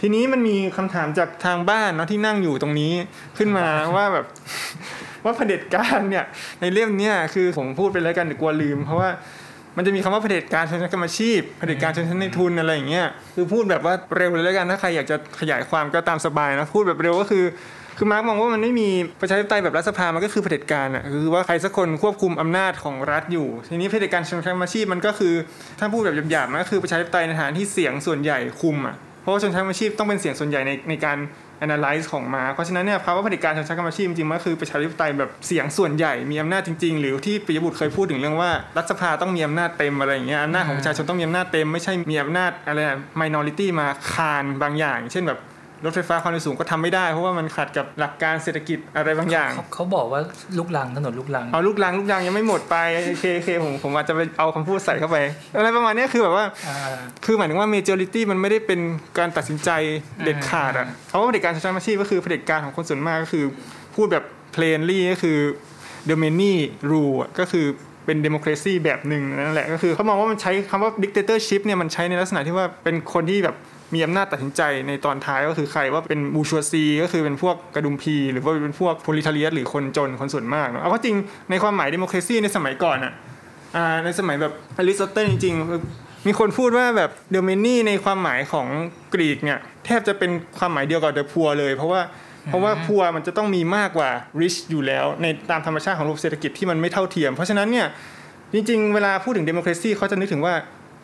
Speaker 1: ทีนี้มันมีคำถามจากทางบ้านเนาะที่นั่งอยู่ตรงนี้ขึ้นมาว่าแบบว่าเผด็จการเนี่ยในเล่มเนี่ยคือผมพูดไปแล้วกันเดี๋ยวกลัวลืม เพราะว่า มันจะมีคำว่าเผด็จการชนชั้นกรรมชีพเผด็จการชนชั้นในทุนอะไรอย่างเงี้ยคือพูดแบบว่าเร็วเลยแล้วกันถ้าใครอยากจะขยายความก็ตามสบายนะพูดแบบเร็วก็คือคือมาร์กมองว่ามันไม่มีประชาธิปไตยแบบรัฐสภา มันก็คือเผด็จการอะคือว่าใครสักคนควบคุมอำนาจของรัฐอยู่ ทีนี้เผด็จการชนชั้นกรรมอาชีพมันก็คือถ้าพูดแบบหยาบๆมันก็คือประชาธิปไตยในฐานที่เสียงส่วนใหญ่คุมอะเพราะว่าชนชั้นกรรมอาชีพต้องเป็นเสียงส่วนใหญ่ในในการ analyze ของมา เพราะฉะนั้นเนี่ยภาวะเผด็จการชนชั้นกรรมอาชีพจริงๆมันก็คือประชาธิปไตยแบบเสียงส่วนใหญ่มีอำนาจจริงๆ หรือที่ปิยบุตรเคยพูดถึงเรื่องว่ารัฐสภาต้องมีอำนาจเต็มอะไรอย่างเงี้ยอำนาจของประชาชนต้องมีอำนาจเต็มไม่ใช่มีอำนาจอะไร minority มาคานบางอย่าง เช่นแบบ รถไฟฟ้าความเร็วสูงก็ทำไม่ได้ เพราะว่ามันขัดกับหลักการเศรษฐกิจอะไรบางอย่าง
Speaker 2: เขาเขาบอกว่าลูกลังถนนลูกลัง
Speaker 1: เอาลูกลังลูกลังยังไม่หมดไปโอเคโอเคผมผมอาจจะไปเอาคำพูดใส่เข้าไปอะไรประมาณเนี้ยคือแบบว่า
Speaker 2: อ่า
Speaker 1: คือหมายถึงว่า majority มันไม่ได้เป็นการตัดสินใจเด็ดขาดอะเพราะว่าเผด็จการชนชั้นอาชีพก็คือเผด็จการของคนส่วนมากก็คือ พูดแบบ plainly ก็คือ the many rule อะก็คือเป็น democracy แบบหนึ่งนั่นแหละก็คือเขามองว่ามันใช้คำว่า dictatorship เนี่ยมันใช้ในลักษณะที่ว่าเป็นคนที่แบบ มีอำนาจตัดสินใจในตอนท้ายก็คือใครว่าเป็นบูชัวซี ก็คือเป็นพวกกระดุมพี หรือว่าเป็นพวกโพลิทาเลียสหรือคนจนคนส่วนมากเนอะเอาก็จริงในความหมาย democracy ในสมัยก่อนอะอ่าในสมัยแบบอริสโตเติลจริงๆ มีคนพูดว่าแบบเด m เมนี่ในความหมายของกรีกเนี่ยแทบจะเป็นความหมายเดียวกับเด e พัวเลย เพราะว่าเพราะว่าพัวมันจะต้องมีมากกว่า rich อยู่แล้ว ในตามธรรมชาติของระบบเศรษฐกิจที่มันไม่เท่าเทียม เพราะฉะนั้นเนี่ยจริงๆ เวลาพูดถึง democracy เขาจะนึกถึงว่า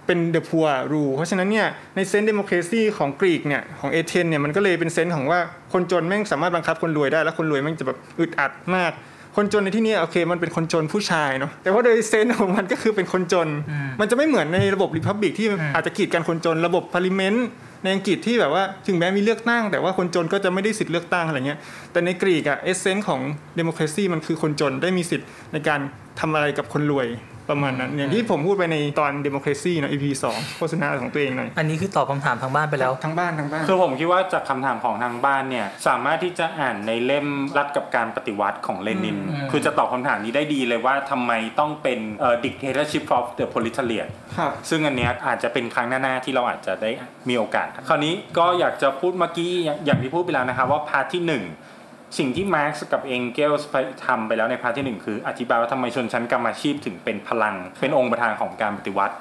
Speaker 1: เป็น the poor rule เพราะฉะนั้นเนี่ยในเซนส์ democracy ของกรีกเนี่ยของเอเธนเนี่ยมันก็เลยเป็นเซนส์ของว่าคนจนแม่งสามารถบังคับคนรวยได้ แล้วคนรวยแม่งจะแบบอึดอัดมาก คนจนในที่นี้โอเค มันเป็นคนจนผู้ชายเนาะแต่ว่าโดย sense ของมันก็คือเป็นคนจน
Speaker 2: อืม
Speaker 1: มันจะไม่เหมือนในระบบ republic ที่
Speaker 2: อืม
Speaker 1: อาจจะกีดกันคนจนระบบ parliament ในอังกฤษที่แบบว่าถึงแม้มีเลือกตั้ง แต่ว่าคนจนก็จะไม่ได้สิทธิ์เลือกตั้งอะไรเงี้ยแต่ในกรีกอะเอเซนส์ของเดโม c r a ซีมันคือคนจนได้มีสิทธิ์ในการทำอะไรกับคนรวย ประมาณนั้น อย่างที่ผมพูดไปในตอนเดโม c r a ซีนะ EP สองโฆษณาของตัวเองหน่อย
Speaker 2: อันนี้คือตอบคำถามทางบ้านไปแล้ว
Speaker 1: ทั้งบ้านทั้งบ้าน
Speaker 3: คือผมคิดว่าจากคำถามของทางบ้านเนี่ยสามารถที่จะอ่านในเล่มรัฐกับการปฏิวัติของเลนิน
Speaker 2: อืม
Speaker 3: คือจะตอบคำถามนี้ได้ดีเลยว่าทำไมต้องเป็นเอ่อ dictatorship of the proletariat
Speaker 1: ครับ
Speaker 3: ซึ่งอันเนี้ยอาจจะเป็นครั้งหน้าๆที่เราอาจจะได้มีโอกาส คราวนี้ก็อยากจะพูดเมื่อกี้อย่างอย่างที่พูดไปแล้วนะครับว่า part ที่ 1 สิ่งที่มาร์กซ์กับเองเกลส์ทำไปแล้วใน part ที่หนึ่งคือ อธิบายว่าทำไมชนชั้นกรรมอาชีพถึงเป็นพลัง เป็นองค์ประธานของการปฏิวัติ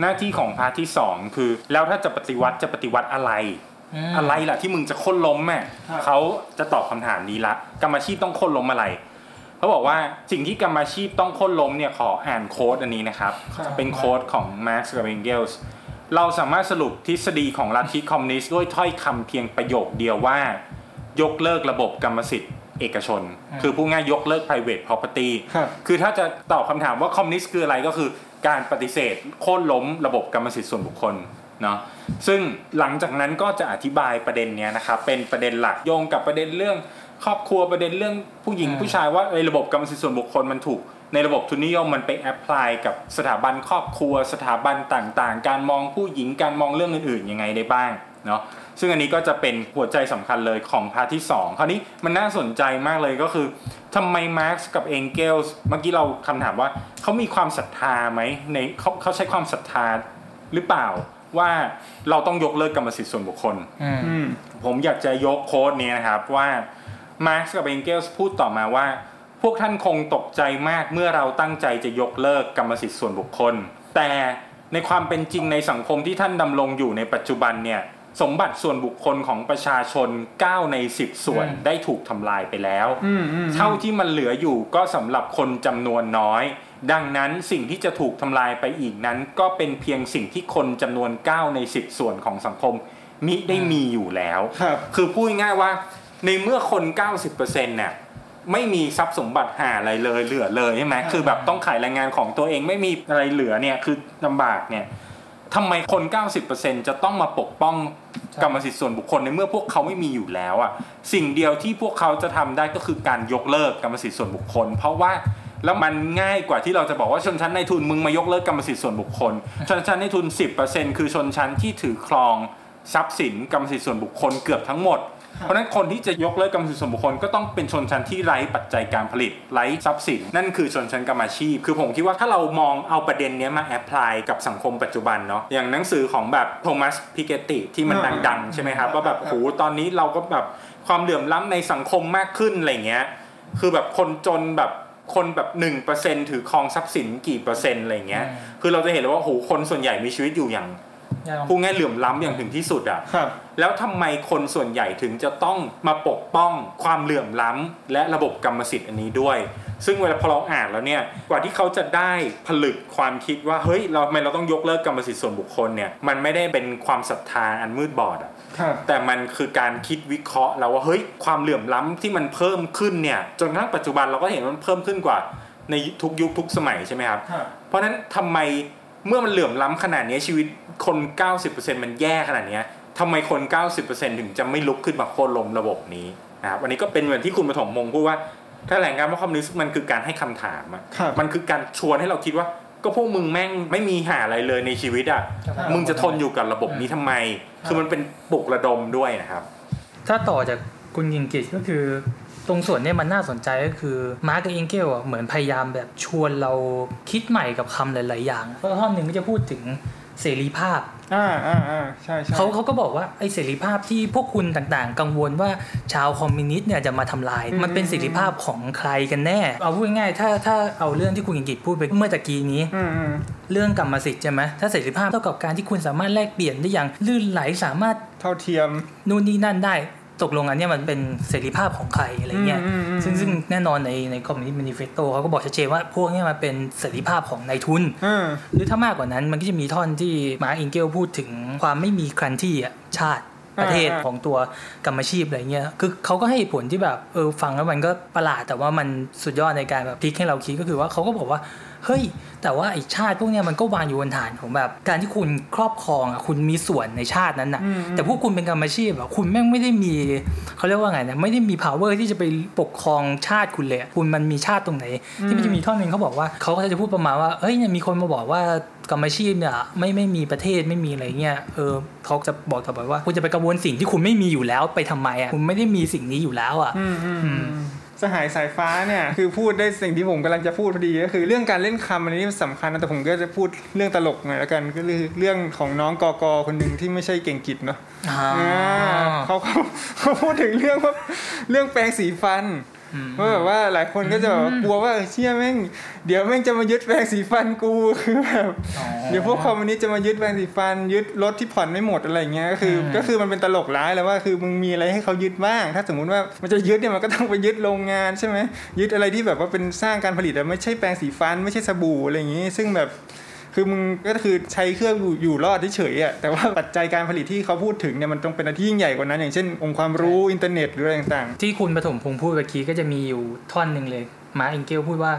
Speaker 3: หน้าที่ของ part ที่สองคือ แล้วถ้าจะปฏิวัติจะปฏิวัติอะไร
Speaker 2: ม
Speaker 3: อะไรล่ะที่มึงจะโค่นล้มแม่
Speaker 1: ครับ
Speaker 3: เขาจะตอบคำถามนี้ละกรรมอาชีพต้องโค่นล้มอะไรเขาบอกว่าสิ่งที่กรรมอาชีพต้องโค่นล้มเนี่ยขออ่าน quote อันนี้นะครับ เป็น quote ของ Marx กับ Engels เราสามารถสรุปทฤษฎีของลัทธิคอมมิวนิสต์ด้วยถ้อยคำเพียงประโยคเดียวว่า ยกเลิกระบบกรรมสิทธิ์เอกชน คือพูดง่ายยกเลิก private property
Speaker 1: ครับ
Speaker 3: คือถ้าจะตอบคำถามว่าคอมมิวนิสต์คืออะไรก็คือการปฏิเสธโค่นล้มระบบกรรมสิทธิ์ส่วนบุคคลเนาะซึ่งหลังจากนั้นก็จะอธิบายประเด็นเนี้ยนะครับเป็นประเด็นหลักโยงกับประเด็นเรื่องครอบครัวประเด็นเรื่องผู้หญิง
Speaker 2: อืม
Speaker 3: ผู้ชายว่าในระบบกรรมสิทธิ์ส่วนบุคคลมันถูก ในระบบทุนนิยมมันไป apply กับสถาบันครอบครัว สถาบันต่างๆ การมองผู้หญิงการมองเรื่องอื่นๆยังไงได้บ้าง เนาะซึ่งอันนี้ก็จะเป็นหัวใจสำคัญเลยของ part ที่สองคราวนี้มันน่าสนใจมากเลยก็คือทำไมมาร์กซ์กับเองเกลส์เมื่อกี้เราคำถามว่าเขามีความศรัทธาไหมในเขาเขาใช้ความศรัทธาหรือเปล่าว่าเราต้องยกเลิกกรรมสิทธิ์ส่วนบุคคล
Speaker 2: อืม
Speaker 1: อืม
Speaker 3: ผมอยากจะยกโค้ดนี้นะครับว่ามาร์กกับเองเกลส์พูดต่อมาว่า พวกท่านคงตกใจมากเมื่อเราตั้งใจจะยกเลิกกรรมสิทธิ์ส่วนบุคคล แต่ในความเป็นจริงในสังคมที่ท่านดำรงอยู่ในปัจจุบันเนี่ย สมบัติส่วนบุคคลของประชาชน 9 ใน 10 ส่วน
Speaker 2: อืม
Speaker 3: ได้ถูกทำลายไปแล้ว
Speaker 1: อืมอืม
Speaker 3: เท่าที่มันเหลืออยู่ก็สำหรับคนจำนวนน้อย ดังนั้นสิ่งที่จะถูกทำลายไปอีกนั้น ก็เป็นเพียงสิ่งที่คนจำนวน 9 ใน 10 ส่วนของสังคมมิได้มีอยู่แล้ว
Speaker 1: ครับ
Speaker 3: คือพูดง่ายๆว่า ในเมื่อคน 90%เนี่ยไม่มีทรัพย์สมบัติหาอะไรเลยเหลือเลยใช่ไหมคือแบบต้องขายแรงงานของตัวเองไม่มีอะไรเหลือเนี่ยคือลำบากเนี่ย ทำไมคน 90%จะต้องมาปกป้องกรรมสิทธิ์ส่วนบุคคลในเมื่อพวกเขาไม่มีอยู่แล้วอะสิ่งเดียวที่พวกเขาจะทำได้ก็คือการยกเลิกกรรมสิทธิ์ส่วนบุคคล เพราะว่าแล้วมันง่ายกว่าที่เราจะบอกว่าชนชั้นนายทุนมึงมายกเลิกกรรมสิทธิ์ส่วนบุคคล ชนชั้นนายทุน 10%คือชนชั้นที่ถือครองทรัพย์สินกรรมสิทธิ์ส่วนบุคคลเกือบทั้งหมด เพราะฉะนั้นคนที่จะยกเลิกกรรมสิทธิ์ส่วนบุคคลก็ต้องเป็นชนชั้นที่ไร้ปัจจัยการผลิตไร้ทรัพย์สินนั่นคือชนชั้นกรรมอาชีพ คือผมคิดว่าถ้าเรามองเอาประเด็นเนี้ยมา apply กับสังคมปัจจุบันเนาะอย่างหนังสือของแบบโทมัสพิเก็ตตี้ที่มัน
Speaker 1: อ่า
Speaker 3: ดังๆใช่ไหมครับว่าแบบโหตอนนี้เราก็แบบความเหลื่อมล้ำในสังคมมากขึ้นอะไรเงี้ยคือแบบคนจนแบบคนแบบ1%ถือครองทรัพย์สินกี่เปอร์เซ็นต์อะไรเงี้ย
Speaker 2: อืม
Speaker 3: คือเราจะเห็นเลยว่าโหคนส่วนใหญ่มีชีวิตอยู่อย่าง
Speaker 2: ยาก
Speaker 3: พูดง่ายเหลื่อมล้ำอย่างถึงที่สุดอะ
Speaker 1: ครับ
Speaker 3: แล้วทำไมคนส่วนใหญ่ถึงจะต้องมาปกป้องความเหลื่อมล้ำและระบบกรรมสิทธิ์อันนี้ด้วย ซึ่งเวลาพอเราอ่านแล้วเนี่ยกว่าที่เขาจะได้ผลึกความคิดว่าเฮ้ยเราทำไมเราต้องยกเลิกกรรมสิทธิ์ส่วนบุคคลเนี่ยมันไม่ได้เป็นความศรัทธาอันมืดบอดอะ
Speaker 1: ครับ
Speaker 3: แต่มันคือการคิดวิเคราะห์แล้วว่าเฮ้ยความเหลื่อมล้ำที่มันเพิ่มขึ้นเนี่ยจนกระทั่งปัจจุบันเราก็เห็นว่ามันเพิ่มขึ้นกว่าในทุกยุคทุกสมัยใช่ไหมครับ
Speaker 1: ครับ
Speaker 3: เพราะฉะนั้นทำไม เมื่อมันเหลื่อมล้ำขนาดนี้ชีวิตคน 90%มันแย่ขนาดเนี้ยทำไมคน 90%ถึงจะไม่ลุกขึ้นมาโค่นล้มระบบนี้นะครับวันนี้ก็เป็นเหมือนที่คุณปฐมมงพูดว่า ถ้าแหล่งการว่าคอมมิวนิสต์มันคือการให้คำถามอะ
Speaker 1: ครับ
Speaker 3: มันคือการชวนให้เราคิดว่า ก็พวกมึงแม่งไม่มีหาอะไรเลยในชีวิตอะ
Speaker 2: ครับ
Speaker 3: มึงจะทนอยู่กับระบบนี้ทำไม คือมันเป็นปลุกระดมด้วยนะครับ
Speaker 2: ถ้าต่อจากคุณยิงกิจก็คือ ตรงส่วนเนี้มันน่าสนใจก็คือมาร์กกับเองเกลอะเหมือนพยายามแบบชวนเราคิดใหม่กับคำหลาย ๆ อย่างเพราะท่อนหนึ่งก็จะพูดถึงเสรีภาพ
Speaker 1: อ่าอ่าอ่าใช่ใช่
Speaker 2: เขาเขาก็บอกว่าไอ้เสรีภาพที่พวกคุณต่างๆ กังวลว่าชาวคอมมิวนิสต์เนี่ยจะมาทำลาย มันเป็นเสรีภาพของใครกันแน่ เอาพูดง่ายๆถ้าถ้าเอาเรื่องที่คุณยิงกิจพูดไปเมื่อตะกี้นี้
Speaker 1: อืมอืม
Speaker 2: เรื่องกรรมสิทธิ์ใช่ไหมถ้าเสรีภาพเท่ากับการที่คุณสามารถแลกเปลี่ยนได้อย่างลื่นไหลสามารถ
Speaker 1: เท่าเทียม
Speaker 2: นู่นนี่นั่นได้ ตกลงอันเนี้ยมันเป็นเสรีภาพของใครอะไรเงี้ย
Speaker 1: อืมอืมอืม
Speaker 2: ซึ่งซึ่งแน่นอนในใน Communist Manifesto เขาก็บอกชัดเจนว่าพวกเนี้ยมันเป็นเสรีภาพของนายทุน
Speaker 1: อ่า
Speaker 2: หรือถ้ามากกว่านั้นมันก็จะมีท่อนที่มาร์กซ์เองเกลส์พูดถึงความไม่มีคันที่อะชาติประเทศ
Speaker 1: อ่า
Speaker 2: ของตัวกรรมอาชีพอะไรเงี้ย คือเขาก็ให้เหตุผลที่แบบเออฟังแล้วมันก็ประหลาดแต่ว่ามันสุดยอดในการแบบพลิกให้เราคิดก็คือว่าเขาก็บอกว่า เฮ้ย แต่ว่าไอ้ชาติพวกเนี้ยมันก็วางอยู่บนฐานของแบบ การที่คุณครอบครองอะคุณมีส่วนในชาตินั้นน่ะ
Speaker 1: อืม
Speaker 2: แต่พวกคุณเป็นกรรมอาชีพอะคุณแม่งไม่ได้มีเขาเรียกว่าไงนะไม่ได้มี power ที่จะไปปกครองชาติคุณเลยอะคุณมันมีชาติตรงไหน ที่มันจะมีท่อนหนึ่งเขาบอกว่าเขาก็จะพูดประมาณว่าเอ้ยเนี่ยมีคนมาบอกว่ากรรมอาชีพเนี่ยไม่ไม่มีประเทศไม่มีอะไรเงี้ยเออเขาจะบอกต่อไปว่า คุณจะไปกระบวนสิ่งที่คุณไม่มีอยู่แล้วไปทำไมอะคุณไม่ได้มีสิ่งนี้อยู่แล้วอะ
Speaker 1: อืมอืมอืม สหายสายฟ้าเนี่ยคือพูดได้สิ่งที่ผมกำลังจะพูดพอดีก็คือเรื่องการเล่นคำอันนี้สำคัญนะแต่ผมก็จะพูดเรื่องตลกหน่อยแล้วกันก็คือเรื่องของน้องกอกอคนหนึ่งที่ไม่ใช่เก่งกิจเนาะ
Speaker 2: อ่า
Speaker 1: อ่าเขาเขาเขาพูดถึงเรื่องว่าเรื่องแปรงสีฟัน
Speaker 2: อืม
Speaker 1: ว่าแบบว่าหลายคนก็จะแบบว่ากลัวว่าเออเชี่ยแม่งเดี๋ยวแม่งจะมายึดแปรงสีฟันกูคือแบบ
Speaker 2: อ๋อ
Speaker 1: เดี๋ยวพวกคอมมิวนิสต์จะมายึดแปรงสีฟัน ยึดรถที่ผ่อนไม่หมดอะไรอย่างเงี้ยก็คืออ
Speaker 2: ม
Speaker 1: ก็คือมันเป็นตลกร้ายแล้วว่าคือมึงมีอะไรให้เขายึดบ้าง ถ้าสมมุติว่ามันจะยึดเนี่ยมันก็ต้องไปยึดโรงงานใช่ไหมยึดอะไรที่แบบว่าเป็นสร้างการผลิตแต่ไม่ใช่แปรงสีฟัน ไม่ใช่สบู่อะไรอย่างงี้ ซึ่งแบบ คือมึงก็คือใช้เครื่องอยู่อยู่รอดเฉยๆอะแต่ว่าปัจจัยการผลิตที่เขาพูดถึงเนี่ยมันต้องเป็นอะไรที่ยิ่งใหญ่กว่านั้น อย่างเช่น องค์ความรู้อินเทอร์เน็ตหรืออะไรต่างๆ
Speaker 2: ที่คุณปฐมพงษ์พูดเมื่อกี้ก็จะมีอยู่ท่อนหนึ่งเลย มาร์คเองเกลส์พูดว่า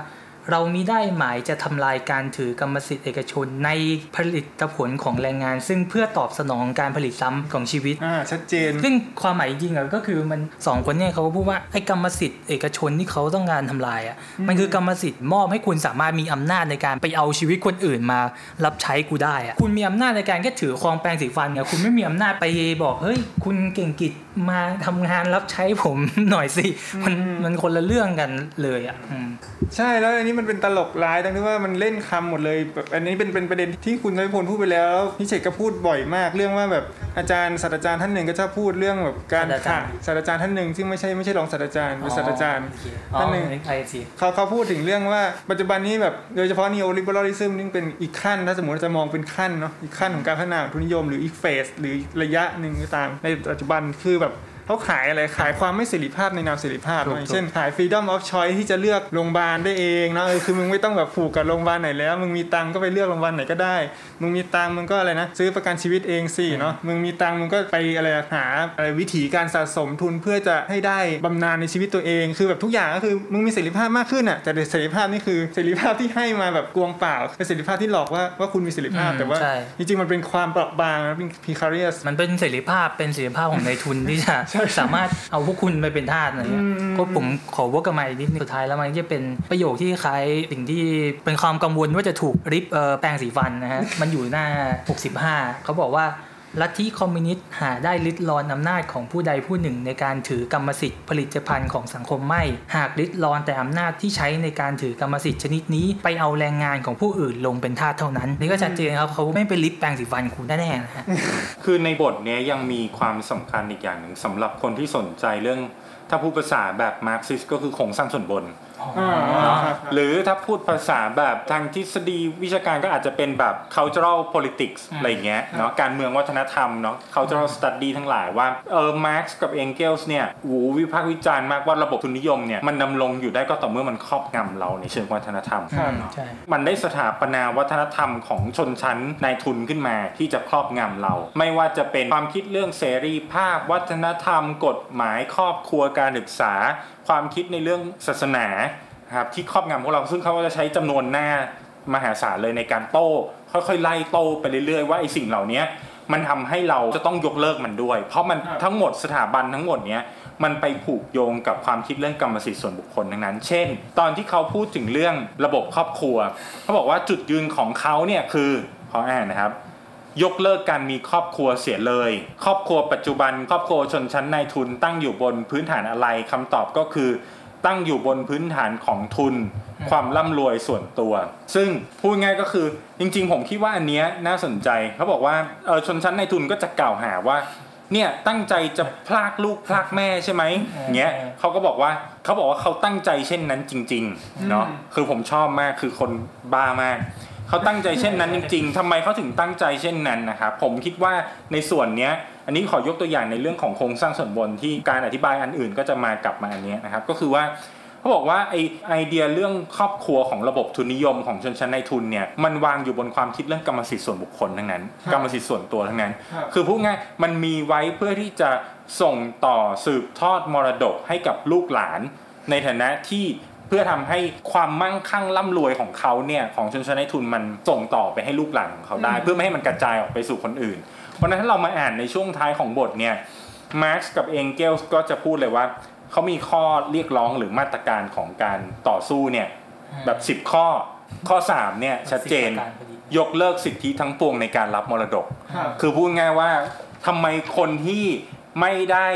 Speaker 2: เรามิได้หมายจะทำลายการถือกรรมสิทธิ์เอกชนในผลิตผลของแรงงาน ซึ่งเพื่อตอบสนองการผลิตซ้ำของชีวิต
Speaker 1: อ่าชัดเจน
Speaker 2: ซึ่งความหมายจริงๆอะก็คือมันสองคนเนี่ยเขาก็พูดว่าไอ้กรรมสิทธิ์เอกชนที่เขาต้องการทำลายอะมันคือกรรมสิทธิ์มอบให้คุณสามารถมีอำนาจในการไปเอาชีวิตคนอื่นมารับใช้กูได้อะคุณมีอำนาจในการแค่ถือครองแปรงสีฟันเนี่ยคุณไม่มีอำนาจไปบอกเฮ้ยคุณเก่งกิจ มาทำงานรับใช้ผมหน่อยสิ มัน
Speaker 1: อืม
Speaker 2: มันคนละเรื่องกันเลยอะอืม
Speaker 1: ใช่แล้วอันนี้มันเป็นตลกร้ายตรงที่ว่ามันเล่นคำหมดเลยแบบอันนี้เป็นเป็นประเด็นที่คุณนายพลพูดไปแล้วพี่เฉกก็พูดบ่อยมาก เรื่องว่าแบบอาจารย์ศาสตราจารย์ท่านหนึ่งก็ชอบพูดเรื่องแบบการ
Speaker 2: ศาสตราจารย์
Speaker 1: ค่ะศาสตราจารย์ท่านหนึ่งซึ่งไม่ใช่ไม่ใช่รองศาสตราจารย์เป็นศาสตราจารย์
Speaker 2: อ๋อ
Speaker 1: ท่านหนึ่ง
Speaker 2: ไอซี
Speaker 1: เขาเขาพูดถึงเรื่องว่าปัจจุบันนี้แบบโดยเฉพาะ neo liberalism นี่เป็นอีกขั้นถ้าสมมติเราจะมองเป็นขั้นเนาะอีกขั้นของการพัฒนาของทุนนิยมหรืออีกเฟสหรือระยะหนึ่งก็ตามในปัจจุบันคือแบบ เขาขายอะไรขายความไม่เสรีภาพในนามเสรีภาพ
Speaker 2: ถูก
Speaker 1: เนอะอย่างเช่นขาย freedom of choice ที่จะเลือกโรงพยาบาลได้เองเนาะเออคือมึงไม่ต้องแบบผูกกับโรงพยาบาลไหนแล้ว มึงมีตังค์ก็ไปเลือกโรงพยาบาลไหนก็ได้ มึงมีตังค์มึงก็อะไรนะซื้อประกันชีวิตเองสิเนาะมึงมีตังค์มึงก็ไปอะไรอะหาอะไรวิธีการสะสมทุนเพื่อจะให้ได้บำนาญในชีวิตตัวเอง คือแบบทุกอย่างก็คือมึงมีเสรีภาพมากขึ้นอะแต่เสรีภาพนี่คือเสรีภาพที่ให้มาแบบกวงเปล่าเป็นเสรีภาพที่หลอกว่าว่าคุณมีเสรีภาพ
Speaker 2: อืม
Speaker 1: แต่ว่า
Speaker 2: ใช่
Speaker 1: จริงๆมันเป็นความเปราะบางนะเป็น precarious
Speaker 2: มันเป็นเสรีภาพเป็นเสรีภาพของนายทุนที่จะ
Speaker 1: ใช่
Speaker 2: สามารถเอาพวกคุณไปเป็นทาสอะไรเงี้ย
Speaker 1: อืม
Speaker 2: ก็ผมขอวกกลับมาอีกนิดนึงสุดท้ายแล้วมันจะเป็นประโยคที่คล้ายสิ่งที่เป็นความกังวลว่าจะถูกริบเอ่อแปรงสีฟันนะฮะมันอยู่หน้า 65 เขาบอกว่า ลัทธิคอมมิวนิสต์หาได้ลิดรอนอำนาจของผู้ใดผู้หนึ่งในการถือกรรมสิทธิ์ผลิตภัณฑ์ของสังคมไม่ หากลิดรอนแต่อำนาจที่ใช้ในการถือกรรมสิทธิ์ชนิดนี้ไปเอาแรงงานของผู้อื่นลงเป็นทาสเท่านั้น นี่ก็ชัดเจนครับเขาไม่ไปลิดแปรงสีฟันคุณแน่ๆนะฮะ
Speaker 3: คือในบทนี้ยังมีความสำคัญอีกอย่างหนึ่งสำหรับคนที่สนใจเรื่องถ้าพูดภาษาแบบมาร์กซิสต์ก็คือโครงสร้างส่วนบน เนาะ
Speaker 1: ครับ
Speaker 3: หรือถ้าพูดภาษาแบบทางทฤษฎีวิชาการก็อาจจะเป็นแบบ cultural politics
Speaker 2: อืม
Speaker 3: อะไรอย่างเงี้ยเนาะการเมืองวัฒนธรรมเนาะ cultural study ทั้งหลายว่าเออมาร์กซ์กับเองเกลส์เนี่ยหูวิพากษ์วิจารณ์มากว่าระบบทุนนิยมเนี่ยมันดำรงอยู่ได้ก็ต่อเมื่อมันครอบงำเราในเชิงวัฒนธรรม
Speaker 1: ครับ
Speaker 2: ใช่
Speaker 3: มันได้สถาปนาวัฒนธรรมของชนชั้นนายทุนขึ้นมาที่จะครอบงำเรา ไม่ว่าจะเป็นความคิดเรื่องเสรีภาพ วัฒนธรรม กฎหมายครอบครัวการศึกษา ความคิดในเรื่องศาสนา ครับที่ครอบงำพวกเราซึ่งเขาก็จะใช้จำนวนหน้ามหาศาลเลยในการโต้ ค่อยๆ ไล่โต้ไปเรื่อยๆ ว่าไอ้สิ่งเหล่านี้มันทำให้เราจะต้องยกเลิกมันด้วย เพราะมัน
Speaker 1: ครับ
Speaker 3: ทั้งหมดสถาบันทั้งหมดเนี้ยมันไปผูกโยงกับความคิดเรื่องกรรมสิทธิ์ส่วนบุคคลทั้งนั้น เช่น ตอนที่เขาพูดถึงเรื่องระบบครอบครัวเขาบอกว่าจุดยืนของเขาเนี่ยคือขออ่านนะครับ ยกเลิกการมีครอบครัวเสียเลย ครอบครัวปัจจุบัน ครอบครัวชนชั้นนายทุนตั้งอยู่บนพื้นฐานอะไรคำตอบก็คือ ตั้งอยู่บนพื้นฐานของทุน ความร่ำรวยส่วนตัว ซึ่งพูดง่ายก็คือจริง ๆ ผมคิดว่าอันเนี้ยน่าสนใจเขาบอกว่าเออชนชั้นนายทุนก็จะกล่าวหาว่าเนี่ยตั้งใจจะพลากลูกพลากแม่ใช่ไหมเงี้ยเขาก็บอกว่าเขาบอกว่าเขาตั้งใจเช่นนั้นจริง ๆ เนาะคือผมชอบมากคือคนบ้ามาก เขาตั้งใจเช่นนั้นจริง ๆทำไมเขาถึงตั้งใจเช่นนั้นนะครับผมคิดว่าในส่วนเนี้ยอันนี้ขอยกตัวอย่างในเรื่องของโครงสร้างส่วนบนที่การอธิบายอันอื่นก็จะมากลับมาอันเนี้ยนะครับก็คือว่าเขาบอกว่าไอไอเดียเรื่องครอบครัวของระบบทุนนิยมของชนชั้นนายทุนเนี่ยมันวางอยู่บนความคิดเรื่องกรรมสิทธิ์ส่วนบุคคลทั้งนั้น
Speaker 1: ครับ
Speaker 3: กรรมสิทธิ์ส่วนตัวทั้งนั้น
Speaker 1: ครับ
Speaker 3: คือพูดง่ายมันมีไว้เพื่อที่จะส่งต่อสืบทอดมรดกให้กับลูกหลาน ในฐานะที่ เพื่อทำให้ความมั่งคั่งร่ำรวยของเขาเนี่ยของชนชั้นนายทุนมันส่งต่อไปให้ลูกหลานของเขาได้ เพื่อไม่ให้มันกระจายออกไปสู่คนอื่น เพราะฉะนั้นถ้าเรามาอ่านในช่วงท้ายของบทเนี่ยมาร์กกับเองเกลส์ก็จะพูดเลยว่าเขามีข้อเรียกร้องหรือมาตรการของการต่อสู้เนี่ยแบบ10ข้อข้อ3เนี่ยชัดเจน
Speaker 2: สิบประการพอดี
Speaker 3: ยกเลิกสิทธิทั้งปวงในการรับมรดก
Speaker 1: ครับ
Speaker 3: คือพูดง่ายว่าทำไมคนที่ไม่ได้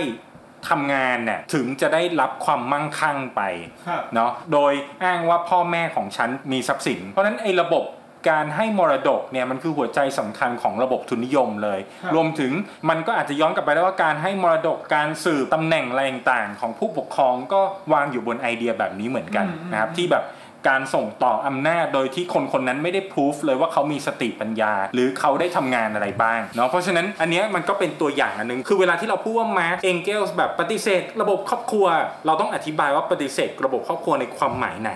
Speaker 3: ทำงานเนี่ยถึงจะได้รับความมั่งคั่งไป
Speaker 1: ครับ
Speaker 3: เนาะโดยอ้างว่าพ่อแม่ของฉันมีทรัพย์สิน เพราะฉะนั้นไอ้ระบบการให้มรดกเนี่ยมันคือหัวใจสำคัญของระบบทุนนิยมเลย
Speaker 1: ครับ
Speaker 3: รวมถึงมันก็อาจจะย้อนกลับไปได้ว่าการให้มรดกการสืบตำแหน่งอะไรต่างๆ ของผู้ปกครองก็วางอยู่บนไอเดียแบบนี้เหมือนกันนะครับที่แบบ การส่งต่ออำนาจโดยที่คนคนนั้นไม่ได้พิสูจเลยว่าเขามีสติปัญญา หรือเขาได้ทำงานอะไรบ้างเนาะเพราะฉะนั้นอันเนี้ยมันก็เป็นตัวอย่างอันหนึง คือเวลาที่เราพูดว่ามาร์กเองเกลแบบปฏิเสธ ระบบครอบครัว เราต้องอธิบายว่าปฏิเสธ ระบบครอบครัวในความหมายไหน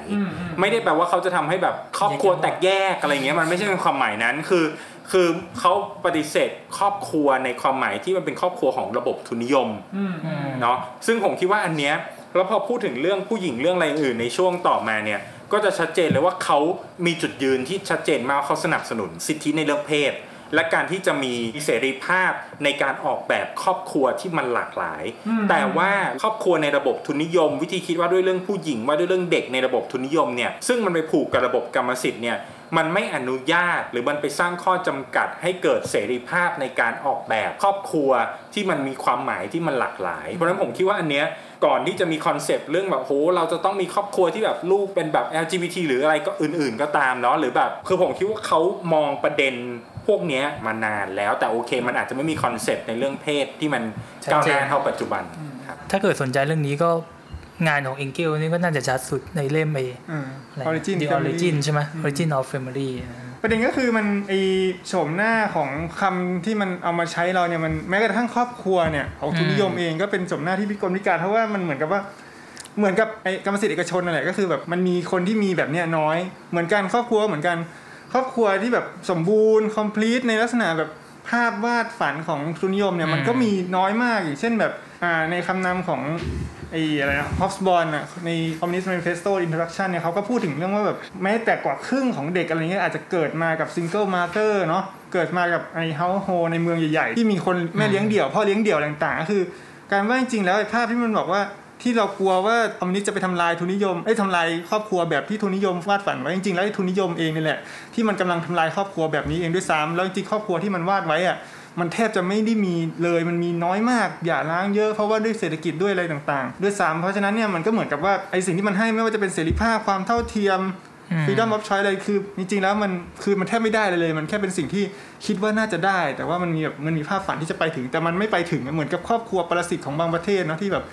Speaker 3: ไม่ได้แปลว่าเขาจะทำให้แบบครอบครัวแตกแยกอะไรเงี้ยมันไม่ใช่เป็นความหมายนั้นคือคือเขาปฏิเสธครอบครัวในความหมายที่มันเป็นครอบครัวของระบบทุนนิยม
Speaker 1: อืม
Speaker 2: อืม
Speaker 3: เนาะซึ่งผมคิดว่าอันเนี้ยแล้วพอพูดถึงเรื่องผู้หญิงเรื่องอะไรอื่นในช่วงต่อมาเนี่ย ก็จะชัดเจนเลยว่าเขามีจุดยืนที่ชัดเจนมากว่าเขาสนับสนุนสิทธิในเรื่องเพศ และการที่จะมีเสรีภาพในการออกแบบครอบครัวที่มันหลากหลาย แต่ว่าครอบครัวในระบบทุนนิยม วิธีคิดว่าด้วยเรื่องผู้หญิงว่าด้วยเรื่องเด็กในระบบทุนนิยมเนี่ยซึ่งมันไปผูกกับระบบกรรมสิทธิ์เนี่ยมันไม่อนุญาตหรือมันไปสร้างข้อจำกัดให้เกิดเสรีภาพในการออกแบบครอบครัวที่มันมีความหมายที่มันหลากหลาย เพราะฉะนั้นผมคิดว่าอันเนี้ย ก่อนที่จะมี concept เรื่องแบบโหเราจะต้องมีครอบครัวที่แบบลูกเป็นแบบ LGBT หรืออะไรก็อื่น ๆ ก็ตามเนาะหรือแบบคือผมคิดว่าเขามองประเด็นพวกเนี้ยมานานแล้วแต่โอเค มันอาจจะไม่มีคอนเซปต์ในเรื่องเพศที่มันก้าวหน้าเท่าปัจจุบันครับ
Speaker 2: ถ้าเกิดสนใจเรื่องนี้ก็งานของเอ็งเกลนี่ก็น่าจะชัดสุดในเล่มไอ
Speaker 1: อืม
Speaker 2: อะไร
Speaker 1: origin
Speaker 2: The
Speaker 1: family
Speaker 2: Origin ใช่ไหม Origin of Family
Speaker 1: ประเด็นก็คือมันไอโฉมหน้าของคำที่มันเอามาใช้เราเนี่ยมันแม้กระทั่งครอบครัวเนี่ยของทุนนิยมเองก็เป็นโฉมหน้าที่พิกลพิการเพราะว่ามันเหมือนกับว่าเหมือนกับไอกรรมสิทธิเอกชนนั่นแหละก็คือแบบมันมีคนที่มีแบบเนี้ยน้อย เหมือนกันครอบครัวเหมือนกัน ครอบครัวที่แบบสมบูรณ์ complete ในลักษณะแบบภาพวาดฝันของทุนนิยมเนี่ยมันก็มีน้อยมากอย่างเช่นแบบอ่า ในคำนำของไอ้อะไรนะฮอ b ส์บอลอะใน Communist Manifesto Introduction เนี่ยเขาก็พูดถึงเรื่องว่าแบบแม้แต่กว่าครึ่งของเด็กอะไรเงี้ยอาจจะเกิดมากับ Single Mother เนาะเกิดมากับไอ้ Household ในเมืองใหญ่ๆ ที่มีคนแม่เลี้ยงเดี่ยวพ่อเลี้ยงเดี่ยวต่างๆก็คือ การว่าจริงๆแล้วไอ้ภาพที่มันบอกว่าที่เรากลัวว่าคอมมิวนิสต์จะไปทำลายทุนนิยมไอ้ทำลายครอบครัวแบบที่ทุนนิยมวาดฝันไว้จริงๆแล้วไอ้ทุนนิยมเองนี่แหละที่มันกำลังทำลายครอบครัวแบบนี้เองด้วยซ้ำแล้วจริงๆครอบครัวที่มันวาดไว้อะ มันแทบจะไม่ได้มีเลยมันมีน้อยมากอย่าล้างเยอะเพราะว่าด้วยเศรษฐกิจด้วยอะไรต่างๆ ด้วยซ้ำเพราะฉะนั้นเนี่ยมันก็เหมือนกับว่าไอ้สิ่งที่มันให้ไม่ว่าจะเป็นเสรีภาพความเท่าเทียม
Speaker 2: อืม
Speaker 1: ฟรีดอมออฟชอยอะไรคือจริงๆแล้วมันคือมันแทบไม่ได้เลยเลย มันแค่เป็นสิ่งที่คิดว่าน่าจะได้ แต่ว่ามันมีแบบมันมีภาพฝันที่จะไปถึง แต่มันไม่ไปถึงเหมือนกับครอบครัวปรสิตของบางประเทศเนาะที่แบบ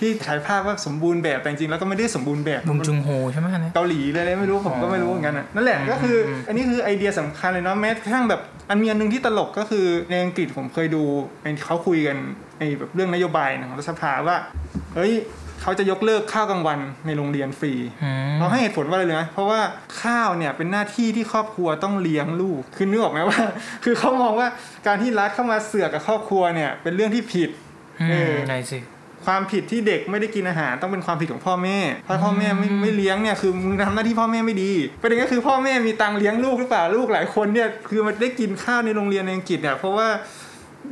Speaker 1: ที่ฉายภาพว่าสมบูรณ์แบบแต่จริงๆแล้วก็ไม่ได้สมบูรณ์แบบ
Speaker 2: บุงจุงโฮใช่ไหมอันนี้
Speaker 1: เกาหลีเลยไม่รู้ผมก็ไม่รู้เหมือนกันนะนั่นแหละก็คือออันนี้คือไอเดียสำคัญเลยเนาะแม้กระทั่งแบบอันมีอันหนึงที่ตลกก็คือในอังกฤษผมเคยดูไอ้เขาคุยกันไอ้แบบเรื่องนโยบายของรัฐสภาว่าเฮ้ยเขาจะยกเลิกข้าวกลางวันในโรงเรียนฟรี
Speaker 2: อืม
Speaker 1: เราให้เหตุผลว่าอะไรเลยนะเพราะว่าข้าวเนี่ยเป็นหน้าที่ที่ครอบครัวต้องเลี้ยงลูกคือนึกออกไหมว่า คือเขามองว่าการที่รัฐเข้ามาเสือกกับครอบครัวเนี่ยเป็นเรื่องที่ผิด
Speaker 2: อื
Speaker 1: เอ
Speaker 2: ม
Speaker 1: อ
Speaker 2: ไหนสิ
Speaker 1: ความผิดที่เด็กไม่ได้กินอาหารต้องเป็นความผิดของพ่อแม่ ถ้าพ่อแม่ไม่ไม่เลี้ยงเนี่ยคือมึงทำหน้าที่พ่อแม่ไม่ดีประเด็นก็คือพ่อแม่มีตังค์เลี้ยงลูกหรือเปล่าลูกหลายคนเนี่ยคือมันได้กินข้าวในโรงเรียนในอังกฤษเนี่ยเพราะว่า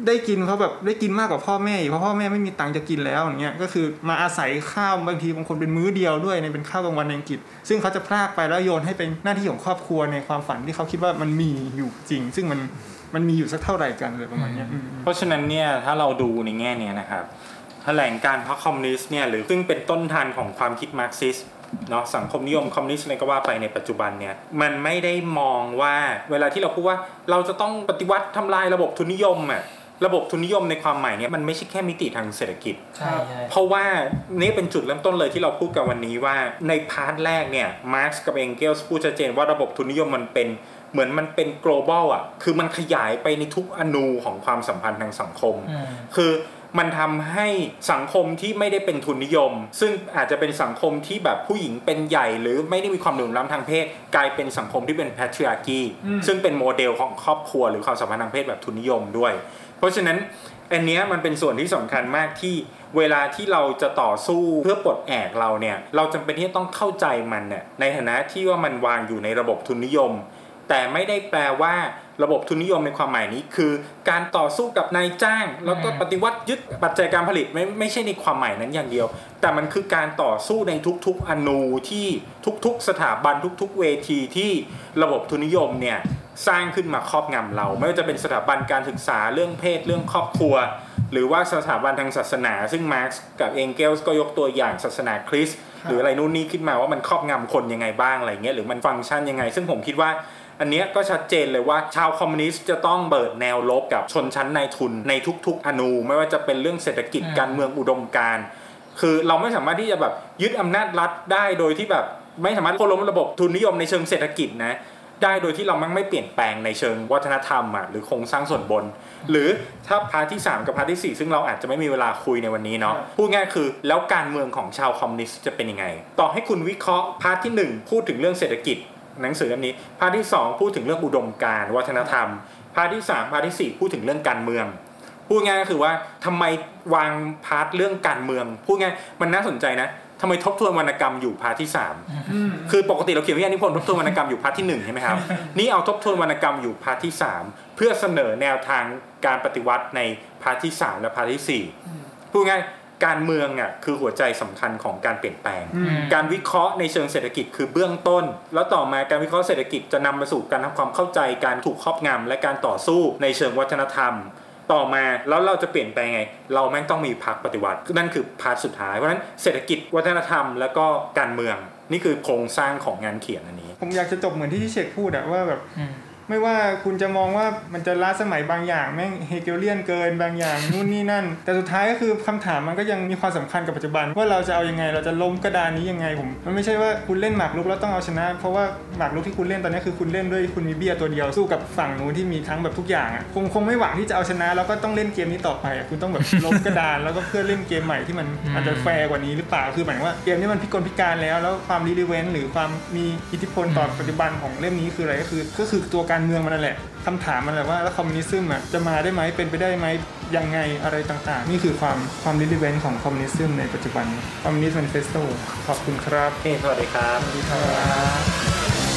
Speaker 1: ได้กินเขาแบบได้กินมากกว่าพ่อแม่อีกเพราะพ่อแม่ไม่มีตังค์จะกินแล้วอย่างเงี้ยก็คือมาอาศัยข้าวบางทีบางคนเป็นมื้อเดียวด้วยในเป็นข้าวกลางวันในอังกฤษ ซึ่งเขาจะพลากไปแล้วโยนให้เป็นหน้าที่ของครอบครัวในความฝันที่เขาคิดว่ามันมีอยู่จริง ซึ่งมันมันมีอยู่สักเท่าไหร่กันเลยประมาณเนี้ยอืม
Speaker 3: เพราะฉะนั้นเนี่ยถ้าเราดูในแง่เนี้ยนะครับแถลงการณ์พรรคคอมมิวนิสต์เนี่ยหรือซึ่งเป็นต้นธารของความคิดมาร์กซิสต์เนาะสังคมนิยมคอมมิวนิสต์อะไรก็ว่าไปในปัจจุบันเนี่ยมันไม่ได้มองว่าเวลาที่เราพูดว่าเราจะต้องปฏิวัติทำลายระบบทุนนิยมอะระบบทุนนิยมในความหมายเนี่ยมันไม่ใช่แค่มิติทางเศรษฐกิจ
Speaker 2: ใช่ใช่
Speaker 3: เพราะว่านี่เป็นจุดเริ่มต้นเลยที่เราพูดกันวันนี้ว่าใน part แรกเนี่ยมาร์กซ์กับเองเกลส์พูดชัดเจนว่าระบบทุนนิยมมันเป็นเหมือนมันเป็น global อะ คือมันขยายไปในทุกอนูของความสัมพันธ์ทางสังคม
Speaker 2: อืม
Speaker 3: คือ มันทำให้สังคมที่ไม่ได้เป็นทุนนิยม ซึ่งอาจจะเป็นสังคมที่แบบผู้หญิงเป็นใหญ่ หรือไม่ได้มีความเหลื่อมล้ำทางเพศ กลายเป็นสังคมที่เป็น patriarchy ซึ่งเป็นโมเดลของครอบครัวหรือความสัมพันธ์ทางเพศแบบทุนนิยมด้วย เพราะฉะนั้นอันเนี้ยมันเป็นส่วนที่สำคัญมากที่เวลาที่เราจะต่อสู้เพื่อปลดแอกเราเนี่ย เราจำเป็นที่จะต้องเข้าใจมันเนี่ยในฐานะที่ว่ามันวางอยู่ในระบบทุนนิยม แต่ไม่ได้แปลว่าระบบทุนนิยมในความหมายนี้ คือ การต่อสู้กับนายจ้าง แล้วก็ปฏิวัติยึดปัจจัยการผลิตไม่ไม่ใช่ในความหมายนั้นอย่างเดียว แต่มันคือการต่อสู้ในทุกๆอนูที่ทุกๆ สถาบันทุก ๆ เวทีที่ระบบทุนนิยมเนี่ยสร้างขึ้นมาครอบงำเรา ไม่ว่าจะเป็นสถาบันการศึกษาเรื่องเพศเรื่องครอบครัว หรือว่าสถาบันทางศาสนา ซึ่งมาร์กกับเองเกลส์ก็ยกตัวอย่างศาสนาคริสต์หรืออะไรนู่นนี่ขึ้นมาว่ามันครอบงำคนยังไงบ้างอะไรเงี้ยหรือมันฟังก์ชันยังไง ซึ่งผมคิดว่า อันเนี้ยก็ชัดเจนเลยว่าชาวคอมมิวนิสต์จะต้องเบิดแนวลบกับชนชั้นนายทุนในทุก ๆ อนู ไม่ว่าจะเป็นเรื่องเศรษฐกิจ
Speaker 2: อืม
Speaker 3: การเมืองอุดมการณ์คือเราไม่สามารถที่จะแบบยึดอำนาจรัฐได้โดยที่แบบไม่สามารถโค่นล้มระบบทุนนิยมในเชิงเศรษฐกิจนะได้โดยที่เรามั่งไม่เปลี่ยนแปลงในเชิงวัฒนธรรมอะหรือโครงสร้างส่วนบน หรือถ้า part ที่ 3 กับ part ที่ 4 ซึ่งเราอาจจะไม่มีเวลาคุยในวันนี้เนาะ
Speaker 1: ครับ
Speaker 3: พูดง่ายคือแล้วการเมืองของชาวคอมมิวนิสต์จะเป็นยังไง ต่อให้คุณวิเคราะห์ part ที่ 1 พูดถึงเรื่องเศรษฐกิจ หนังสือเล่มนี้ part ที่ 2 พูดถึงเรื่องอุดมการณ์วัฒนธรรม part ที่3 part ที่ 4 พูดถึงเรื่องการเมือง พูดง่ายก็คือว่าทำไมวาง part เรื่องการเมือง พูดง่ายมันน่าสนใจนะทำไมทบทวนวรรณกรรมอยู่ part ที่สาม
Speaker 1: อืม
Speaker 3: คือปกติเราเขียนวิทยานิพนธ์ทบทวนวรรณกรรมอยู่ part ที่หนึ่งใช่ไหมครับ นี่เอาทบทวนวรรณกรรมอยู่ part ที่สามเพื่อเสนอแนวทางการปฏิวัติใน part ที่สามและ part ที่สี่พูดง่าย การเมืองอะคือหัวใจสำคัญของการเปลี่ยนแปลง
Speaker 1: อืม
Speaker 3: การวิเคราะห์ในเชิงเศรษฐกิจคือเบื้องต้น แล้วต่อมาการวิเคราะห์เศรษฐกิจจะนำมาสู่การทำความเข้าใจการถูกครอบงำและการต่อสู้ในเชิงวัฒนธรรม ต่อมาแล้วเราจะเปลี่ยนแปลงไง เราแม่งต้องมีพรรคปฏิวัติ นั่นคือ part สุดท้ายเพราะฉะนั้นเศรษฐกิจวัฒนธรรม แล้วก็การเมือง นี่คือโครงสร้างของงานเขียนอันนี้
Speaker 1: ผมอยากจะจบเหมือนที่ที่เชกพูดอะว่าแบบ
Speaker 2: อืม
Speaker 1: ไม่ว่าคุณจะมองว่ามันจะล้าสมัยบางอย่างแม่งเฮเกลเลียนเกินบางอย่างนู่นนี่นั่น แต่สุดท้ายก็คือคำถามมันก็ยังมีความสำคัญกับปัจจุบัน ว่าเราจะเอายังไงเราจะล้มกระดานนี้ยังไงผม มันไม่ใช่ว่าคุณเล่นหมากรุกแล้วต้องเอาชนะ เพราะว่าหมากรุกที่คุณเล่นตอนนี้คือคุณเล่นด้วยคุณมีเบี้ยตัวเดียวสู้กับฝั่งนู้นที่มีทั้งแบบทุกอย่างอะคงคงไม่หวังที่จะเอาชนะแล้วก็ต้องเล่นเกมนี้ต่อไปอะคุณต้องแบบล้มกระดานแล้วก็เพื่อเล่นเกมใหม่ที่มันอาจจะแฟร์กว่านี้หรือเปล่าคือหมายถึงว่าเกมนี้มันพิกลพิการแล้ว แล้วความ relevant หรือความมีอิทธิพลต่อปัจจุบันของเล่มนี้คืออะไรก็คือก็คือตัวการเมืองมันนั่นแหละคำถามมันแหละว่าแล้ว communism อะจะมาได้ไหมเป็นไปได้ไหมยังไงอะไรต่างๆ นี่คือความความ relevant ของ communism ในปัจจุบัน Communist Manifesto ขอบคุณครับ
Speaker 3: โอเคสวัสดีครับ
Speaker 1: สวัสดีครับ